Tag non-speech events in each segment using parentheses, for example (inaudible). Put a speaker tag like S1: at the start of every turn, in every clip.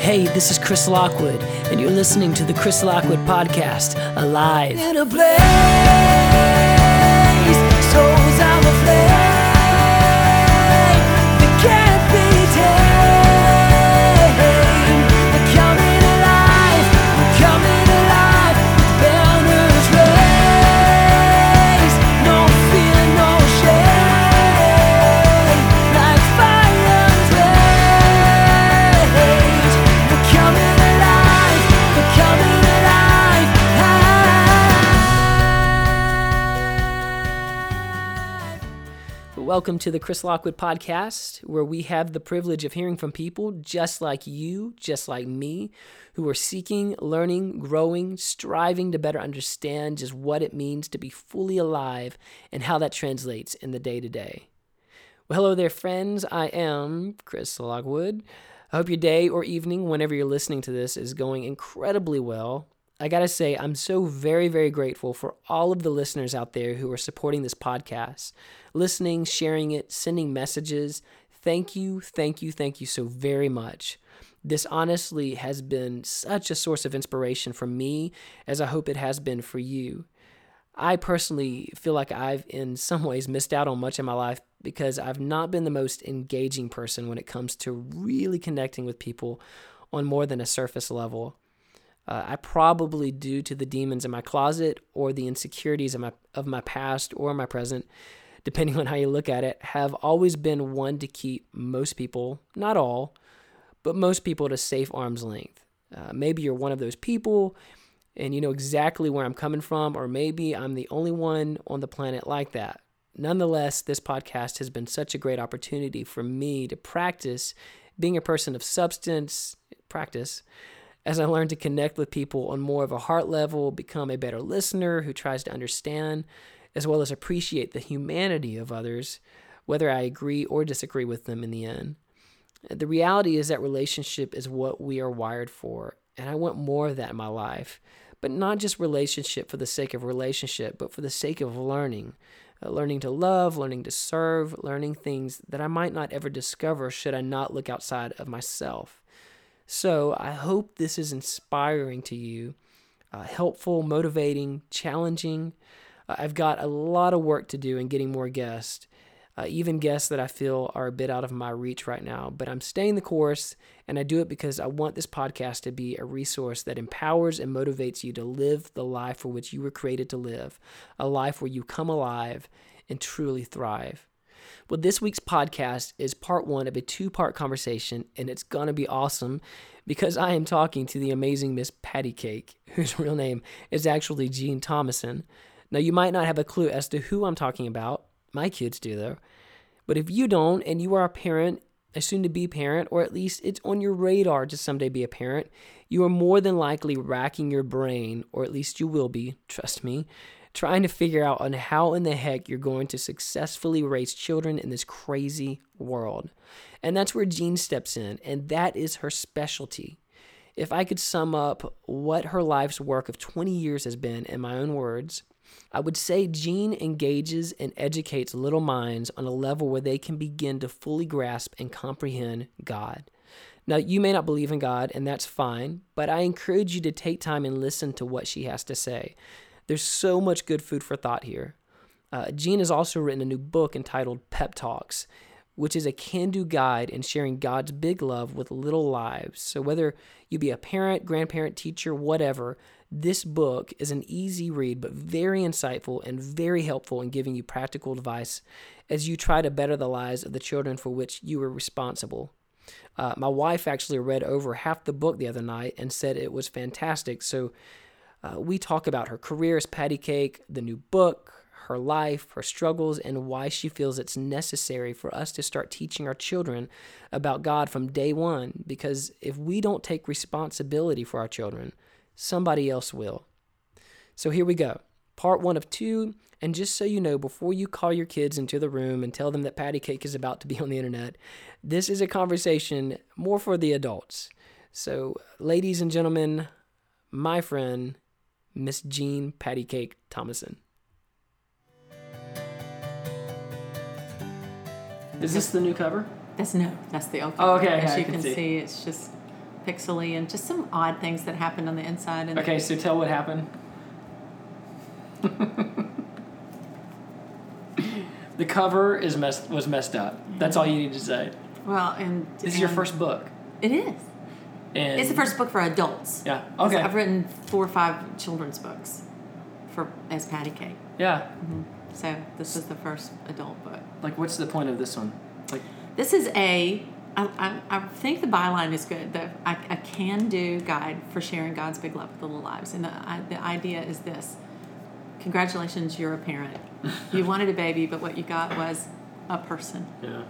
S1: Hey, this is Chris Lockwood, and you're listening to the Chris Lockwood Podcast, Alive. Welcome to the Chris Lockwood Podcast, where we have the privilege of hearing from people just like you, just like me, who are seeking, learning, growing, striving to better understand just what it means to be fully alive and how that translates in the day to day. Well, hello there, friends. I am Chris Lockwood. I hope your day or evening, whenever you're listening to this, is going incredibly well. I gotta say, I'm so very, very grateful for all of the listeners out there who are supporting this podcast, listening, sharing it, sending messages. Thank you, thank you, thank you so very much. This honestly has been such a source of inspiration for me, as I hope it has been for you. I personally feel like I've, in some ways, missed out on much of my life because I've not been the most engaging person when it comes to really connecting with people on more than a surface level. Uh, I probably, due to the demons in my closet or the insecurities of my of my past or my present, depending on how you look at it, have always been one to keep most people, not all, but most people at a safe arm's length. Uh, maybe you're one of those people and you know exactly where I'm coming from, or maybe I'm the only one on the planet like that. Nonetheless, this podcast has been such a great opportunity for me to practice being a person of substance, practice, as I learn to connect with people on more of a heart level, become a better listener who tries to understand, as well as appreciate the humanity of others, whether I agree or disagree with them in the end. The reality is that relationship is what we are wired for, and I want more of that in my life. But not just relationship for the sake of relationship, but for the sake of learning. Uh, learning to love, learning to serve, learning things that I might not ever discover should I not look outside of myself. So I hope this is inspiring to you, uh, helpful, motivating, challenging. Uh, I've got a lot of work to do in getting more guests, uh, even guests that I feel are a bit out of my reach right now. But I'm staying the course, and I do it because I want this podcast to be a resource that empowers and motivates you to live the life for which you were created to live, a life where you come alive and truly thrive. Well, this week's podcast is part one of a two part conversation, and it's going to be awesome because I am talking to the amazing Miss Patty Cake, (laughs) whose real name is actually Jean Thomason. Now, you might not have a clue as to who I'm talking about. My kids do, though. But if you don't, and you are a parent, a soon to be parent, or at least it's on your radar to someday be a parent, you are more than likely racking your brain, or at least you will be, trust me, trying to figure out on how in the heck you're going to successfully raise children in this crazy world. And that's where Jean steps in, and that is her specialty. If I could sum up what her life's work of 20 years has been in my own words, I would say Jean engages and educates little minds on a level where they can begin to fully grasp and comprehend God. Now, you may not believe in God, and that's fine, but I encourage you to take time and listen to what she has to say. There's so much good food for thought here. Uh, Jean has also written a new book entitled Pep Talks, which is a can do guide in sharing God's big love with little lives. So, whether you be a parent, grandparent, teacher, whatever, this book is an easy read, but very insightful and very helpful in giving you practical advice as you try to better the lives of the children for which you are responsible. Uh, my wife actually read over half the book the other night and said it was fantastic. So, uh, we talk about her career as Patty Cake, the new book, her life, her struggles, and why she feels it's necessary for us to start teaching our children about God from day one. Because if we don't take responsibility for our children, somebody else will. So here we go. Part one of two. And just so you know, before you call your kids into the room and tell them that patty cake is about to be (laughs) on the internet, this is a conversation more for the adults. So, ladies and gentlemen, my friend, Miss Jean Patty Cake Thomason. Is this the new cover?
S2: That's no, that's the old
S1: Oh, okay,
S2: As
S1: I
S2: you
S1: can
S2: can
S1: see.
S2: see. it's just pixely and just some odd things that happened on the inside. And
S1: Okay, so tell what happened. (laughs) the cover is messed was messed up. That's all you need to say.
S2: well, and
S1: This is your first book.
S2: It is.
S1: And
S2: It's the first book for adults.
S1: Yeah. Okay.
S2: I've written four or five children's books for as Patty Cake.
S1: Yeah. Mm-hmm.
S2: So this is the first adult book.
S1: Like, what's the point of this one? Like,
S2: This is a. I, I, I think the byline is good. The a, a can do guide for sharing God's big love with little lives. And the, I, the idea is this Congratulations, you're a parent. (laughs) you wanted a baby, but what you got was a person.
S1: yeah.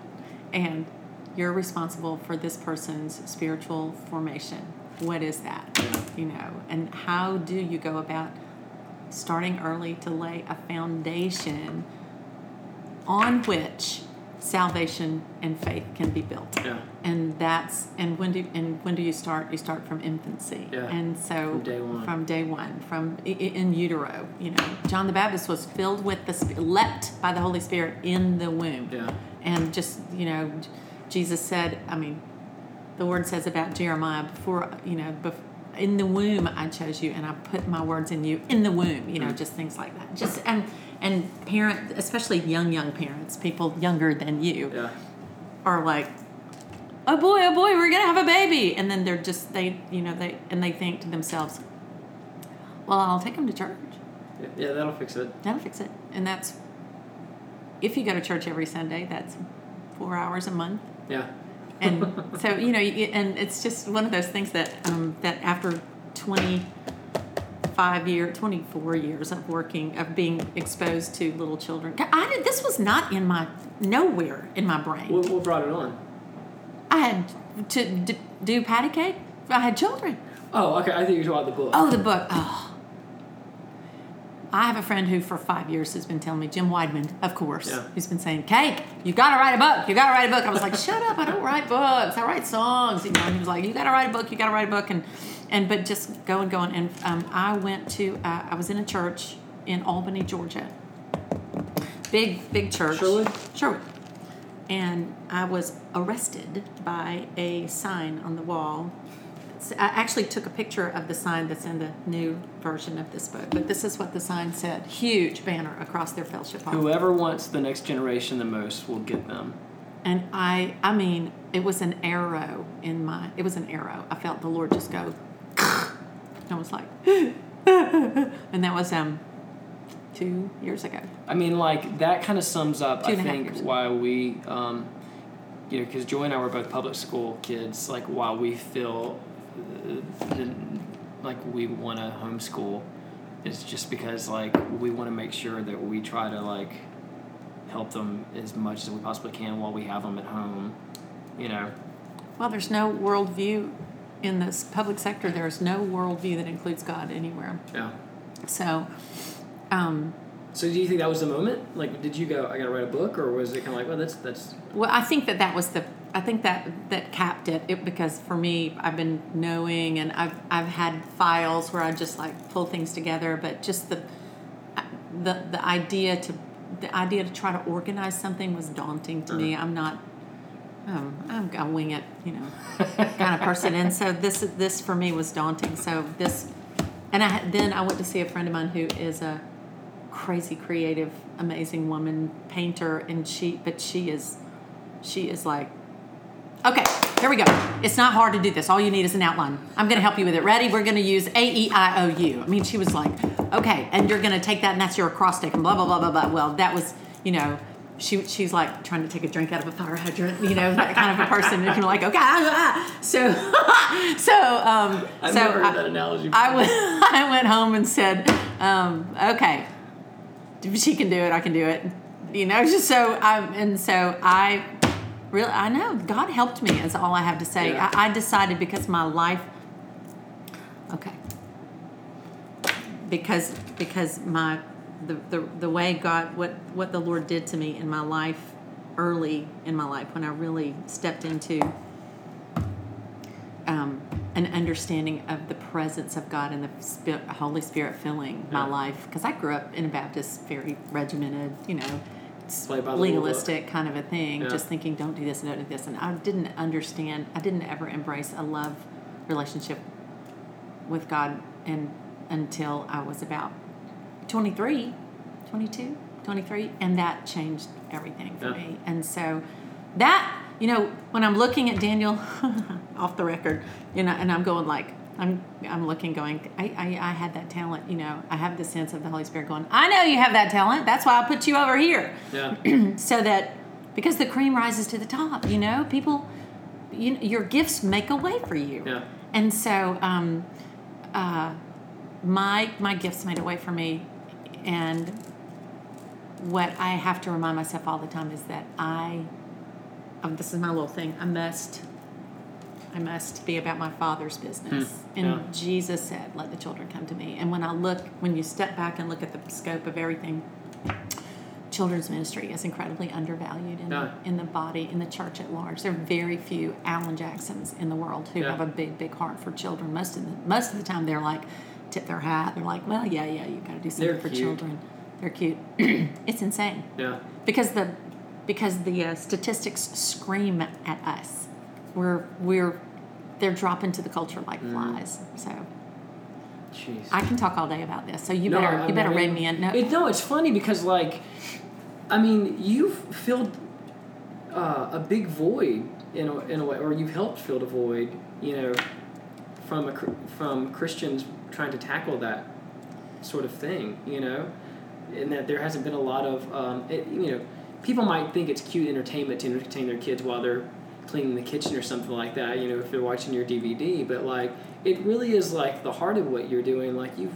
S2: And you're responsible for this person's spiritual formation. What is that? You know, and how do you go about starting early to lay a foundation on which salvation and faith can be built?
S1: Yeah.
S2: and that's and when do and when do you start you start from infancy
S1: Yeah.
S2: and so
S1: From day one.
S2: from day one from in utero you know john the baptist was filled with the leapt by the holy spirit in the womb
S1: Yeah.
S2: and just you know jesus said i mean the word says about jeremiah before you know bef- in the womb i chose you and i put my words in you in the womb you know
S1: Mm.
S2: just things like that just and and parent especially young young parents people younger than you
S1: Yeah.
S2: are like, oh boy, oh boy, we're gonna have a baby, and then they're just they, you know, they and they think to themselves, well, I'll take them to church.
S1: Yeah, that'll fix it.
S2: That'll fix it. And that's if you go to church every Sunday, that's four hours a month.
S1: Yeah.
S2: And (laughs) so you know, and it's just one of those things that um, that after twenty five year, twenty four years of working of being exposed to little children, I did this was not in my nowhere in my brain.
S1: What, what brought it on?
S2: I had to d- do patty cake. I had children.
S1: Oh, okay. I think you're talking about the book.
S2: Oh, the book. Oh. I have a friend who, for five years, has been telling me, Jim Weidman, of course,
S1: Yeah.
S2: who's been saying, Cake, you got to write a book. You got to write a book. I was like, Shut up. I don't write books. I write songs. You know, and he was like, You got to write a book. You got to write a book. And, and but just going, going. And um, I went to, uh, I was in a church in Albany, Georgia. Big, big church.
S1: Sherwood?
S2: Sherwood. And I was arrested by a sign on the wall. I actually took a picture of the sign that's in the new version of this book, but this is what the sign said. Huge banner across their fellowship hall.
S1: Whoever wants the next generation the most will get them.
S2: And I, I mean, it was an arrow in my, it was an arrow. I felt the Lord just go, (laughs) I was like, (laughs) and that was um, two years ago.
S1: I mean, like that kind of sums up.
S2: Two
S1: I
S2: and a half
S1: think why we, um, you know, because Joy and I were both public school kids. Like why we feel the- like we want to homeschool is just because like we want to make sure that we try to like help them as much as we possibly can while we have them at home. You know.
S2: Well, there's no worldview in this public sector. There is no worldview that includes God anywhere.
S1: Yeah.
S2: So, um,
S1: So do you think that was the moment? Like, did you go? I gotta write a book, or was it kind of like, well, that's that's
S2: well, I think that that was the. I think that that capped it, it because for me, I've been knowing and I've I've had files where I just like pull things together, but just the the the idea to the idea to try to organize something was daunting to me. I'm not. Um, I'm a wing it, you know, kind of person, and so this this for me was daunting. So this, and I then I went to see a friend of mine who is a crazy creative, amazing woman, painter, and she, but she is, she is like, okay, here we go. It's not hard to do this. All you need is an outline. I'm going to help you with it. Ready? We're going to use A E I O U. I mean, she was like, okay, and you're going to take that, and that's your acrostic, and blah blah blah blah blah. Well, that was, you know. She, she's like trying to take a drink out of a fire hydrant, you know, that kind of a person. And you're like, okay, ah, ah. so, (laughs) so, um,
S1: I've
S2: so
S1: never heard
S2: I-
S1: that analogy.
S2: I went, (laughs) I went home and said, um, okay, if she can do it, I can do it. You know, just (laughs) so I and so I really I know God helped me is all I have to say.
S1: Yeah.
S2: I, I decided because my life okay. Because because my the, the the way God what what the Lord did to me in my life early in my life when I really stepped into um, an understanding of the presence of God and the Spi- Holy Spirit filling my
S1: Yeah.
S2: life. Because I grew up in a Baptist, very regimented, you know, s-
S1: Play by the
S2: legalistic kind of a thing,
S1: Yeah.
S2: just thinking, don't do this don't do this. And I didn't understand, I didn't ever embrace a love relationship with God and until I was about 23, 22, 23, and that changed everything for
S1: Yeah.
S2: me. And so that, you know, when I'm looking at Daniel (laughs) off the record, you know, and I'm going like, I'm, I'm looking, going, I, I, I had that talent, you know, I have the sense of the Holy Spirit going, I know you have that talent. That's why I put you over here
S1: Yeah. (clears throat)
S2: so that because the cream rises to the top you know people you, your gifts make a way for you
S1: Yeah.
S2: and so um, uh, my my gifts made a way for me and what i have to remind myself all the time is that i um, this is my little thing i must i must be about my father's business
S1: Hmm.
S2: and
S1: Yeah.
S2: jesus said let the children come to me and when i look when you step back and look at the scope of everything children's ministry is incredibly undervalued in,
S1: Yeah.
S2: the, in the body, in the church at large. There are very few Alan Jacksons in the world who
S1: Yeah.
S2: have a big, big heart for children. Most of the most of the time, they're like, tip their hat. They're like, well, yeah, yeah, you've got to do something
S1: They're
S2: for
S1: cute.
S2: children. They're cute. (clears throat) it's insane
S1: Yeah.
S2: because the because the uh, statistics scream at us. We're we're they're dropping to the culture like
S1: Mm.
S2: flies. So
S1: Jeez.
S2: I can talk all day about this. So you
S1: No,
S2: better
S1: I
S2: you better
S1: mean,
S2: rein me in. No,
S1: It, no, it's funny because like, I mean, you've filled uh, a big void in a, in a way, or you've helped fill a void. You know, from a from Christians trying to tackle that sort of thing. You know, and that there hasn't been a lot of um, it, you know, people might think it's cute entertainment to entertain their kids while they're cleaning the kitchen or something like that. You know, if you're watching your DVD, but like it really is like the heart of what you're doing. Like you've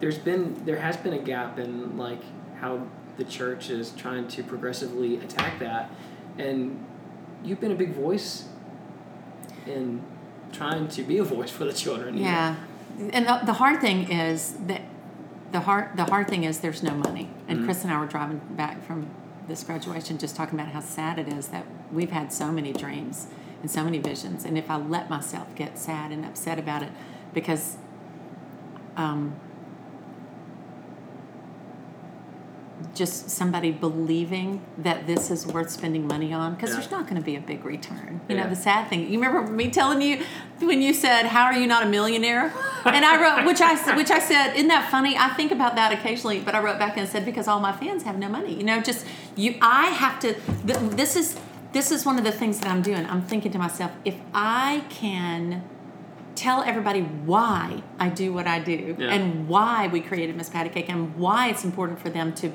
S1: there's been there has been a gap in like how the church is trying to progressively attack that and you've been a big voice in trying to be a voice for the children you know?
S2: Yeah, and the, the hard thing is that the hard the hard thing is there's no money. And
S1: Mhm.
S2: Chris and I were driving back from this graduation, just talking about how sad it is that we've had so many dreams and so many visions. And if I let myself get sad and upset about it, because um, just somebody believing that this is worth spending money on because
S1: Yeah.
S2: there's not going to be a big return. You
S1: Yeah.
S2: know, the sad thing. You remember me telling you when you said, "How are you not a millionaire?" (laughs) And I wrote, which I which I said, "Isn't that funny?" I think about that occasionally, but I wrote back and said, "Because all my fans have no money." You know, just you. I have to. Th- this is this is one of the things that I'm doing. I'm thinking to myself, if I can tell everybody why I do what I do
S1: Yeah.
S2: and why we created Miss Patty Cake and why it's important for them to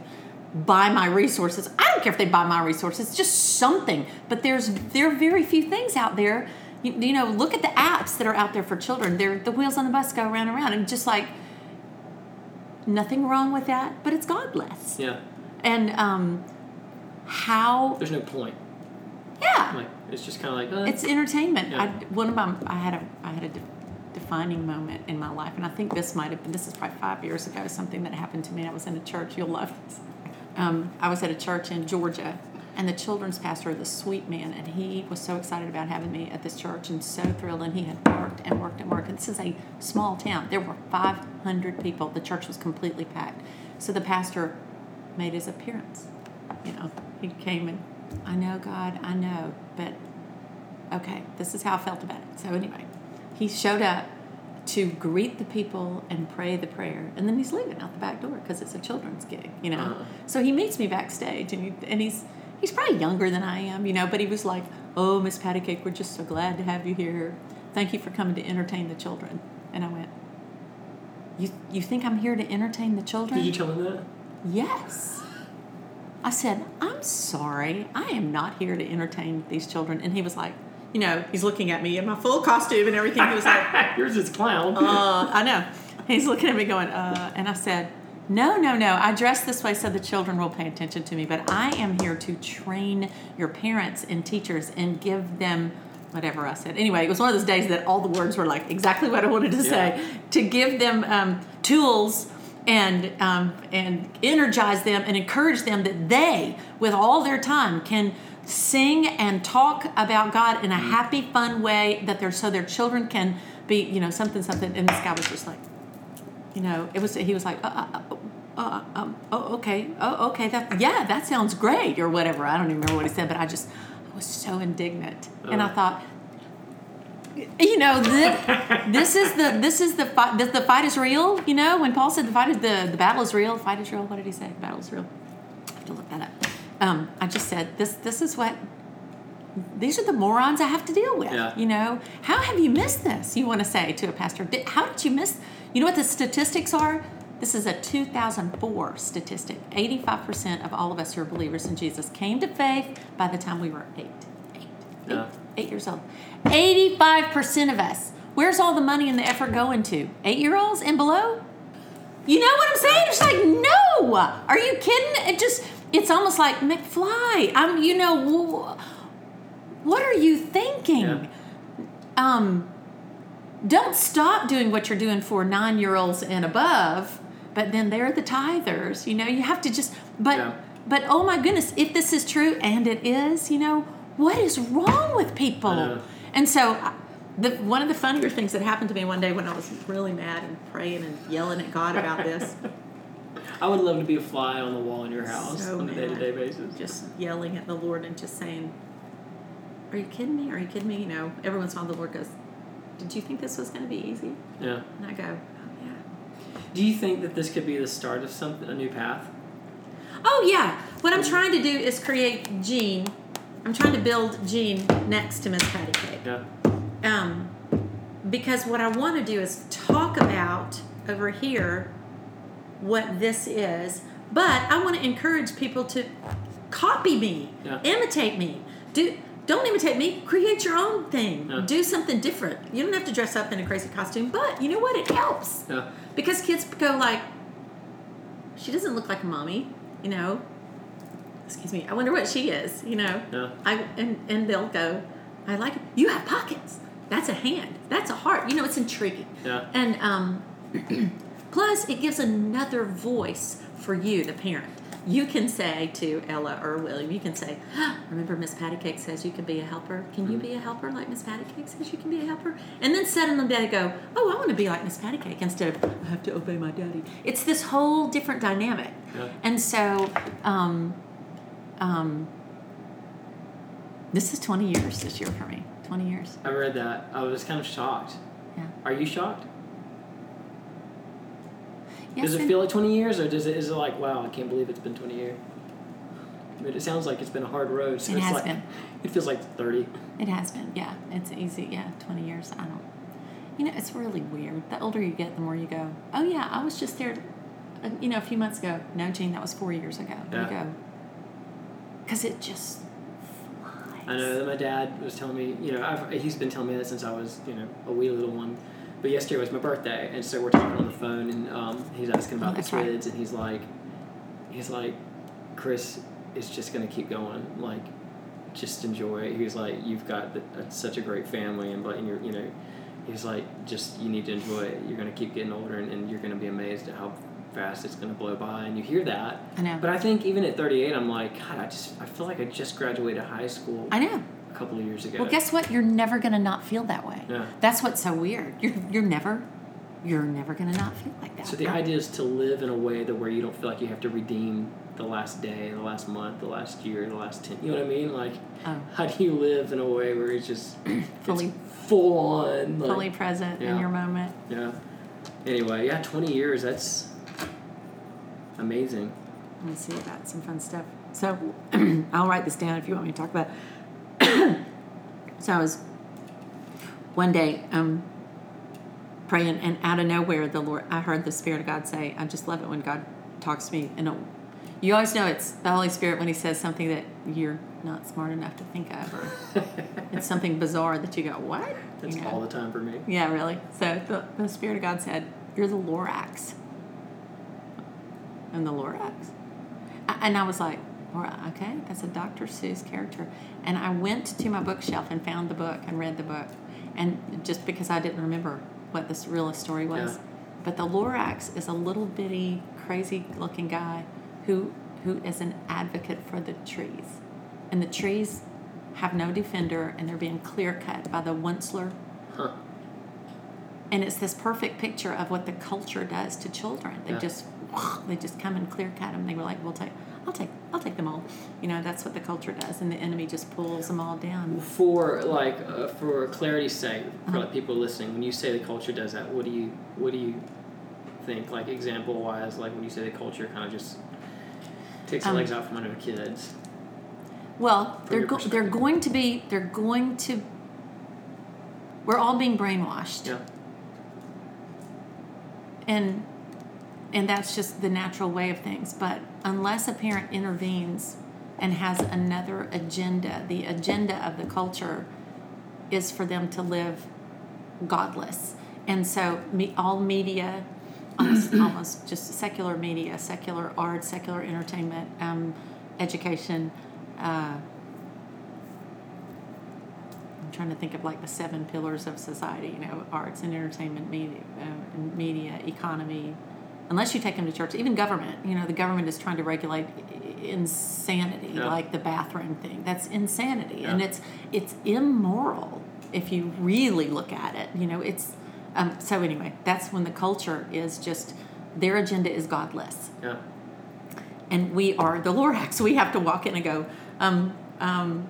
S2: buy my resources. I don't care if they buy my resources, just something. But there's there are very few things out there. You, you know, look at the apps that are out there for children. They're the wheels on the bus go around and around and just like nothing wrong with that, but it's godless.
S1: yeah
S2: And um how
S1: there's no point
S2: yeah.
S1: like it's just kind of like uh,
S2: It's entertainment.
S1: Yeah.
S2: I, one of my, I had a, I had a de- defining moment in my life, and I think this might have been. This is probably five years ago. Something that happened to me. I was in a church. You'll love this. Um, I was at a church in Georgia, and the children's pastor, the sweet man, and he was so excited about having me at this church, and so thrilled. And he had worked and worked and worked. And this is a small town. There were 500 people. The church was completely packed. So the pastor made his appearance. You know, he came and I know God, I know, but okay, this is how I felt about it. So anyway, he showed up to greet the people and pray the prayer, and then he's leaving out the back door because it's a children's gig, you know.
S1: Uh-huh.
S2: So he meets me backstage, and he, and he's he's probably younger than I am, you know, but he was like, "Oh, Miss Patty Cake, we're just so glad to have you here. Thank you for coming to entertain the children." And I went, "You you think I'm here to entertain the children?"
S1: did you tell him that
S2: Yes. I said, I'm sorry. I am not here to entertain these children. And he was like, you know, he's looking at me in my full costume and everything. He was like, (laughs)
S1: yours is clown
S2: uh, I know. He's looking at me going, uh, and I said, no, no, no. I dress this way so the children will pay attention to me, but I am here to train your parents and teachers and give them whatever I said. Anyway, it was one of those days that all the words were like exactly what I wanted to say to give them um, tools and um, and energize them and encourage them that they, with all their time, can sing and talk about God in a happy, fun way that they're so their children can be, you know, something, something. And this guy was just like, you know, it was. He was like, uh, uh, uh, uh, um, oh, okay, oh, okay, that, yeah, that sounds great, or whatever. I don't even remember what he said, but I just, I was so indignant, and I thought, you know this, this is the this is the fight the, the fight is real you know? When paul said the fight is the, the battle is real the fight is real what did he say? The battle is real. I have to look that up. Um, i just said this this is what these are the morons i have to deal with
S1: Yeah.
S2: you know? How have you missed this you want to say to a pastor? How did you miss you know what the statistics are? This is a 2004 statistic. 85% of all of us who are believers in jesus came to faith by the time we were eight eight,
S1: Yeah.
S2: eight years old. 85% of us where's all the money and the effort going to? Eight year olds and below? You know what i'm saying? It's like no! Are you kidding? It just it's almost like mcfly. I'm you know what are you thinking?
S1: Yeah.
S2: um don't stop doing what you're doing for nine year olds and above but then they're the tithers you know? You have to just but
S1: Yeah.
S2: but oh my goodness if this is true and it is you know what is wrong with people and so uh, the, one of the funnier things that happened to me one day when i was really mad and praying and yelling at god about this (laughs)
S1: I would love to be a fly on the wall in your house
S2: So
S1: on a day to day basis.
S2: just yelling at the lord and just saying are you kidding me are you kidding me you know every once in a while the lord goes did you think this was going to be easy
S1: Yeah.
S2: and i go oh yeah
S1: Do you think that this could be the start of something, a new path?
S2: Oh yeah. What I'm trying to do is create Jean. I'm trying to build Jean next to Miss Patty Cake.
S1: Yeah.
S2: Um, because what I want to do is talk about over here what this is, but I want to encourage people to copy me,
S1: Yeah.
S2: imitate me. Do don't imitate me. Create your own thing.
S1: Yeah.
S2: Do something different. You don't have to dress up in a crazy costume, but you know what? It helps
S1: Yeah.
S2: because kids go like, she doesn't look like a mommy, you know. Excuse me. I wonder what she is, you know.
S1: Yeah.
S2: I and and they'll go, I like it. You have pockets. That's a hand. That's a heart. You know, it's intriguing.
S1: Yeah.
S2: And um, (clears throat) plus, it gives another voice for you, the parent. You can say to Ella or William, you can say, "Remember, Miss Patty Cake says you can be a helper. Can you be a helper like Miss Patty Cake says you can be a helper?" And then sit on the bed go, "Oh, I want to be like Miss Patty Cake," instead of "I have to obey my daddy." It's this whole different dynamic.
S1: Yeah.
S2: And so, um, um, this is 20 years this year for me. 20 years.
S1: I read that. I was kind of shocked.
S2: Yeah.
S1: Are you shocked?
S2: Yes,
S1: does it feel like 20 years, or does it, is it like, wow, I can't believe it's been 20 years? But it sounds like it's been a hard road. So
S2: It
S1: it's
S2: has
S1: like,
S2: been.
S1: It feels like 30.
S2: It has been, yeah. It's easy, yeah. Twenty years. I don't. You know, it's really weird. The older you get, the more you go. Oh yeah, I was just there. uh, You know, a few months ago. No, Jean, that was four years ago. There you go. Because it just flies.
S1: I know that my dad was telling me, you know, I've, he's been telling me that since I was, you know, a wee little one. But yesterday was my birthday, and so we're talking on the phone, and um, he's asking about the
S2: that's right.
S1: kids, and he's like, he's like, Chris is just gonna keep going, like, just enjoy. it. He was like, you've got the, uh, such a great family, and but and you're, you know, he's like, just you need to enjoy it. You're gonna keep getting older, and, and you're gonna be amazed at how fast it's gonna blow by, and you hear that.
S2: I know.
S1: But I think even at 38, I'm like, God, I just I feel like I just graduated high school
S2: I know.
S1: a couple of years ago.
S2: Well, guess what? You're never gonna not feel that way.
S1: Yeah.
S2: That's what's so weird. You're you're never, you're never gonna not feel like that.
S1: So the idea is to live in a way that where you don't feel like you have to redeem the last day, the last month, the last year, the last ten. You know what I mean? Like,
S2: Oh.
S1: how do you live in a way where it's just (clears throat)
S2: Fully-
S1: it's full on, like,
S2: fully present in your moment.
S1: yeah. Anyway, yeah, twenty years. That's amazing.
S2: Let me see about some fun stuff. So (clears throat) I'll write this down if you want me to talk about. it. (clears throat) so I was one day um, praying, and out of nowhere, the Lord, I heard the Spirit of God say, "I just love it when God talks to me." And you always know it's the Holy Spirit when He says something that you're not smart enough to think of, or (laughs) it's something bizarre that you go, "What?"
S1: That's
S2: You know?
S1: all the time for me.
S2: Yeah, really. So the, the Spirit of God said, You're the Lorax. And the Lorax. And I was like, Okay, that's a Dr. Seuss character. And I went to my bookshelf and found the book and read the book. And just because I didn't remember what this real story was.
S1: Yeah.
S2: But the Lorax is a little bitty, crazy looking guy who who is an advocate for the trees. And the trees have no defender and they're being clear cut by the Onceler
S1: Huh.
S2: And it's this perfect picture of what the culture does to children. They
S1: Yeah.
S2: just they just come and clear cut them. They were like, "We'll take." I'll take I'll take them all. You know, that's what the culture does, and the enemy just pulls them all down.
S1: For like uh, for clarity's sake, for
S2: Uh-huh.
S1: like people listening, when you say the culture does that, what do you what do you think? Like example wise, like when you say the culture kind of just takes the
S2: Um,
S1: legs out from under the kids.
S2: Well, they're go- they're going to be they're going to. We're all being brainwashed.
S1: Yeah.
S2: And and that's just the natural way of things. But unless a parent intervenes and has another agenda the agenda of the culture is for them to live godless. And so me, all media almost, (clears throat) almost just secular media secular art secular entertainment um, education uh, I'm trying to think of like the seven pillars of society, you know, arts and entertainment, media, uh, and media, economy. Unless you take them to church, even government, you know, the government is trying to regulate insanity,
S1: Yeah.
S2: like the bathroom thing. That's insanity, and it's it's immoral if you really look at it. You know, it's um, so anyway. That's when the culture is just their agenda is godless
S1: Yeah.
S2: and we are the Lorax. We have to walk in and go, um, um,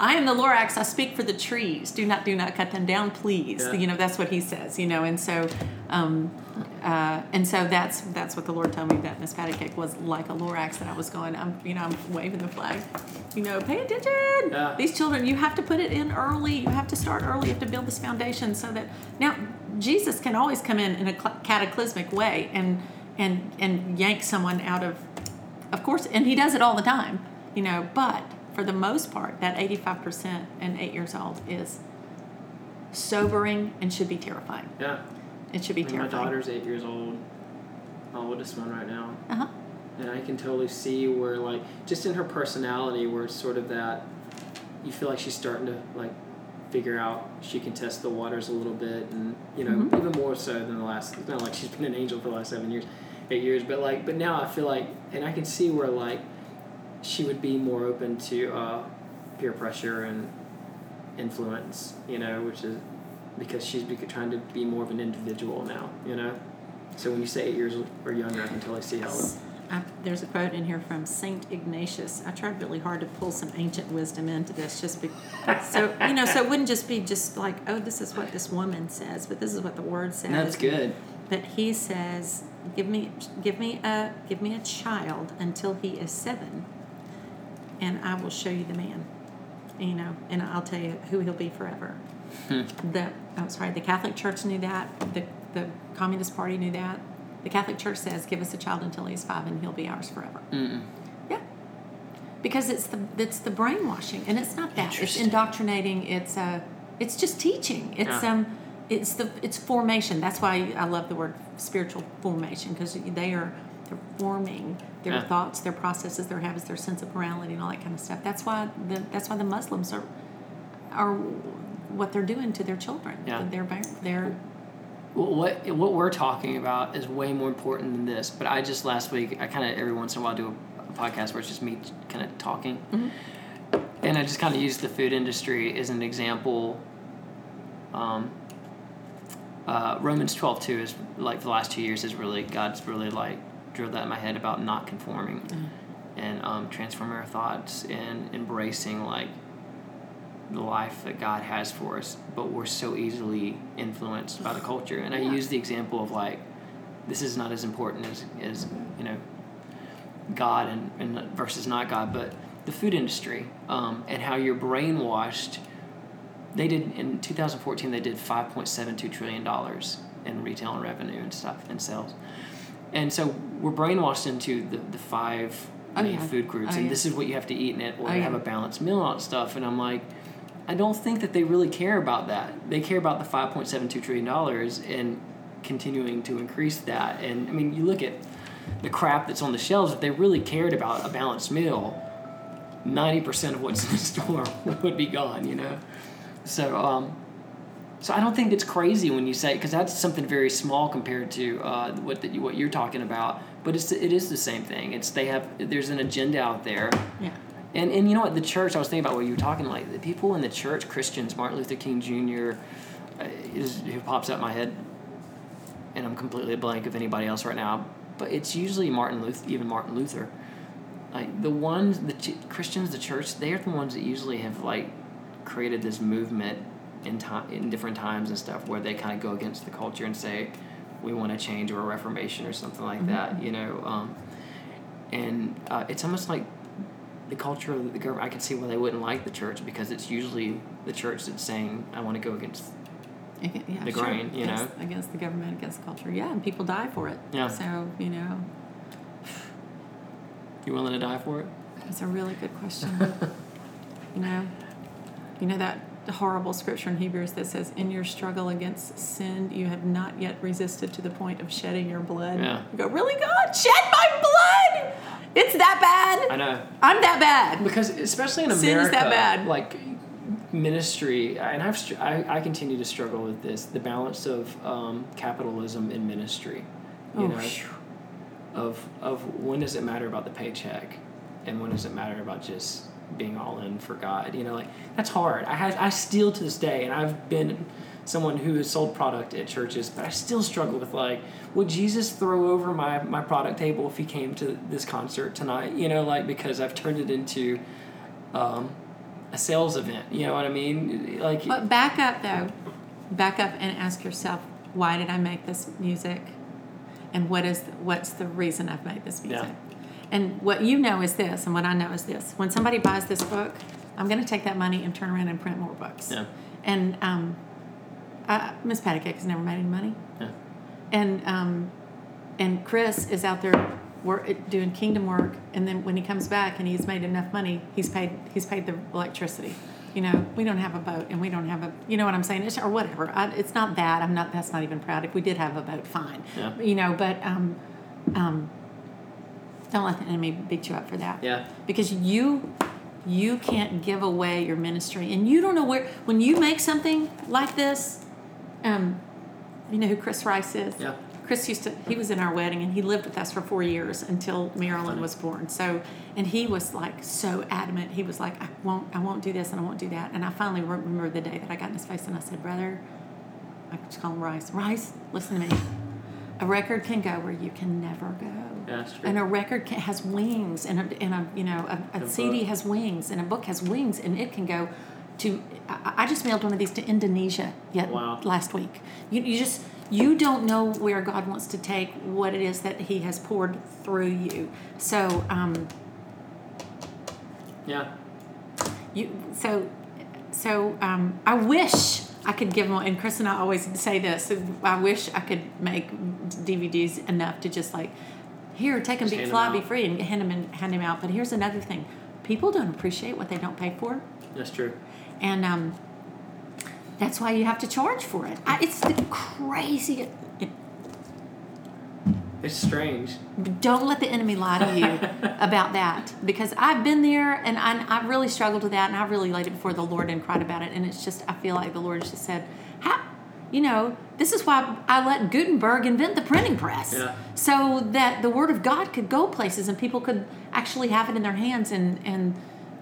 S2: I am the Lorax. I speak for the trees. Do not, do not cut them down, please.
S1: Yeah.
S2: You know, that's what he says. You know, and so, um, uh, and so that's that's what the Lord told me that Miss Patty Cake was like a Lorax. And I was going, I'm, you know, I'm waving the flag. You know, pay attention.
S1: Yeah.
S2: These children, you have to put it in early. You have to start early. You have to build this foundation so that now Jesus can always come in in a cataclysmic way and and and yank someone out of of course, and he does it all the time, you know, but for the most part, that 85% and eight years old is sobering and should be terrifying.
S1: Yeah.
S2: It should be
S1: I mean, my daughter's eight years old. My oldest one right now.
S2: Uh huh.
S1: and I can totally see where like just in her personality where it's sort of that you feel like she's starting to like figure out she can test the waters a little bit and you know
S2: Mhm.
S1: even more so than the last it's not like she's been an angel for the last seven years eight years but like but now I feel like and I can see where like she would be more open to uh, peer pressure and influence you know which is because she's trying to be more of an individual now you know so when you say eight years or younger I can totally see how
S2: I, there's a quote in here from Saint Ignatius. I tried really hard to pull some ancient wisdom into this, just be, so you know, so it wouldn't just be just like, oh, this is what this woman says, but this is what the word says.
S1: that's good
S2: But he says, "Give me, give me a, give me a child until he is seven, and I will show you the man." You know, and I'll tell you who he'll be forever.
S1: Hmm.
S2: The oh, sorry, the Catholic Church knew that. The the Communist Party knew that. The Catholic Church says, "Give us a child until he's five, and he'll be ours forever."
S1: Mm-mm.
S2: Yeah, because it's the it's the brainwashing, and it's not that. It's indoctrinating. It's uh, it's just teaching. It's
S1: Yeah.
S2: um, it's the it's formation. That's why I love the word spiritual formation because they are they're forming their
S1: Yeah.
S2: thoughts, their processes, their habits, their sense of morality, and all that kind of stuff. That's why the that's why the Muslims are are what they're doing to their children.
S1: Yeah.
S2: They're they're
S1: what what we're talking about is way more important than this. But I just last week I kind of every once in a while do a, a podcast where it's just me kind of talking, and I just kind of use the food industry as an example. Um, uh, Romans twelve two is like the last two years is really God's really like drilled that in my head about not conforming and um, transforming our thoughts and embracing like the life that God has for us, but we're so easily influenced by the culture. And I use the example of like, this is not as important as, as you know, God and, and versus not God, but the food industry um, and how you're brainwashed. They did in 2014. They did 5.72 trillion dollars in retail and revenue and stuff and sales, and so we're brainwashed into the, the five
S2: Oh,
S1: main
S2: yeah.
S1: food groups,
S2: Oh,
S1: and
S2: yeah.
S1: this is what you have to eat in it, or
S2: Oh,
S1: have
S2: yeah.
S1: a balanced meal and stuff. And I'm like, I don't think that they really care about that. They care about the 5.72 trillion dollars and continuing to increase that. And I mean, you look at the crap that's on the shelves. If they really cared about a balanced meal, 90% of what's in the (laughs) store would be gone. You know, so um, so I don't think it's crazy when you say because that's something very small compared to uh, what what you're talking about. But it's it is the same thing. It's they have there's an agenda out there.
S2: yeah.
S1: And and you know what? The church. I was thinking about what you were talking like the people in the church, Christians, Martin Luther King Jr. Uh, is who pops in my head, and I'm completely blank of anybody else right now. But it's usually Martin Luther, even Martin Luther. like the ones the ch- Christians, the church, they are the ones that usually have like created this movement in time in different times and stuff where they kind of go against the culture and say we want to change or a reformation or something like that. You know, um, and uh, it's almost like the culture of the government. I can see why they wouldn't like the church because it's usually the church that's saying I want to go against.
S2: Yeah,
S1: The
S2: sure.
S1: grain, you
S2: against,
S1: know?
S2: against the government, against the culture. Yeah, and people die for it.
S1: Yeah.
S2: So you know,
S1: You willing to die for it?
S2: That's a really good question. (laughs) you know, you know that horrible scripture in Hebrews that says, "In your struggle against sin, you have not yet resisted to the point of shedding your blood."
S1: Yeah.
S2: You go, really, God, shed my blood? It's that bad?
S1: I know.
S2: I'm that bad.
S1: because especially in
S2: Sin is
S1: America,
S2: that bad.
S1: like ministry, and I've str- I, I continue to struggle with this: the balance of um, capitalism in ministry. You
S2: Oh,
S1: know,
S2: phew.
S1: of of when does it matter about the paycheck, and when does it matter about just being all in for God? You know, like that's hard. I had I still to this day, and I've been someone who has sold product at churches, but I still struggle with like, would Jesus throw over my my product table if he came to this concert tonight? You know, like because I've turned it into um, a sales event. You know what I mean? Like,
S2: But back up though. Back up and ask yourself, why did I make this music? And what is what's the reason I've made this music?
S1: Yeah.
S2: And what you know is this, and what I know is this. When somebody buys this book, I'm going to take that money and turn around and print more books.
S1: Yeah.
S2: And um, I, Miss Patty Cake has never made any money.
S1: yeah,
S2: And um, and Chris is out there work, doing kingdom work, and then when he comes back and he's made enough money, he's paid he's paid the electricity. You know, we don't have a boat, and we don't have a you know what I'm saying, it's, or whatever. I, it's not that I'm not. That's not even proud. If we did have a boat, fine.
S1: Yeah.
S2: You know, but um, um, don't let the enemy beat you up for that.
S1: Yeah,
S2: because you you can't give away your ministry. And you don't know where when you make something like this um you know who chris rice is?
S1: Yeah.
S2: chris used to he was in our wedding and he lived with us for four years until marilyn was born. So and he was like so adamant. He was like i won't i won't do this and i won't do that. And i finally remember the day that i got in his face and i said brother i just call him rice. Rice listen to me. A record can go where you can never go
S1: that's true.
S2: and a record can, has wings, and a, and a you know a, a
S1: A
S2: CD
S1: book.
S2: has wings, and a book has wings, and it can go to. I, I just mailed one of these to Indonesia yet
S1: Wow.
S2: last week. You, you just you don't know where God wants to take what it is that He has poured through you. So um,
S1: yeah.
S2: you so so um, I wish I could give them. And Chris and I always say this. I wish I could make DVDs enough to just like here, take them, be fly, be free, and hand them and hand them out. But here's another thing: people don't appreciate what they don't pay for,
S1: That's true.
S2: and um, that's why you have to charge for it. I, it's the crazy. It,
S1: It's strange.
S2: don't let the enemy lie to you (laughs) about that because I've been there and I, I really struggled with that and I really laid it before the Lord and cried about it. And it's just, I feel like the Lord just said, How, you know, this is why I let Gutenberg invent the printing press.
S1: Yeah.
S2: So that the word of God could go places and people could actually have it in their hands. And, and,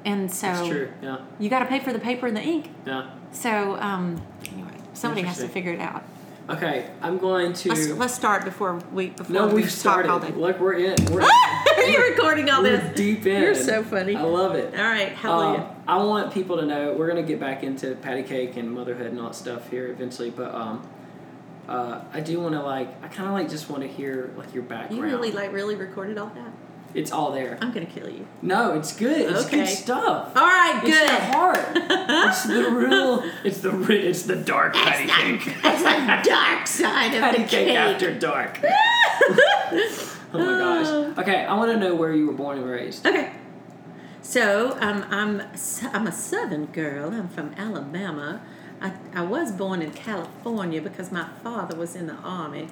S2: and so
S1: That's true. Yeah,
S2: you got to pay for the paper and the ink.
S1: yeah.
S2: So, um, anyway, somebody has to figure it out.
S1: Okay, I'm going to.
S2: Let's, let's start before we, before
S1: no,
S2: we
S1: started.
S2: all day.
S1: Look, we're in. We're, (laughs)
S2: Are you recording all
S1: we're
S2: this?
S1: deep in.
S2: You're so funny.
S1: I love it.
S2: All right, hallelujah.
S1: Um, I want people to know we're gonna get back into patty cake and motherhood and all that stuff here eventually, but um, uh, I do want to like I kind of like just want to hear like your background.
S2: you really like really recorded all that?
S1: It's all there.
S2: I'm gonna kill you.
S1: No, it's good. It's
S2: Okay.
S1: good stuff.
S2: All right, good.
S1: It's the heart. it's the (laughs) real. It's the it's the dark patty cake. (laughs)
S2: That's the dark side of
S1: patty
S2: the
S1: cake
S2: cake.
S1: after dark. (laughs) oh my gosh. Okay, I want to know where you were born and raised.
S2: Okay. So um, I'm I'm a Southern girl. I'm from Alabama. I, I was born in California because my father was in the army,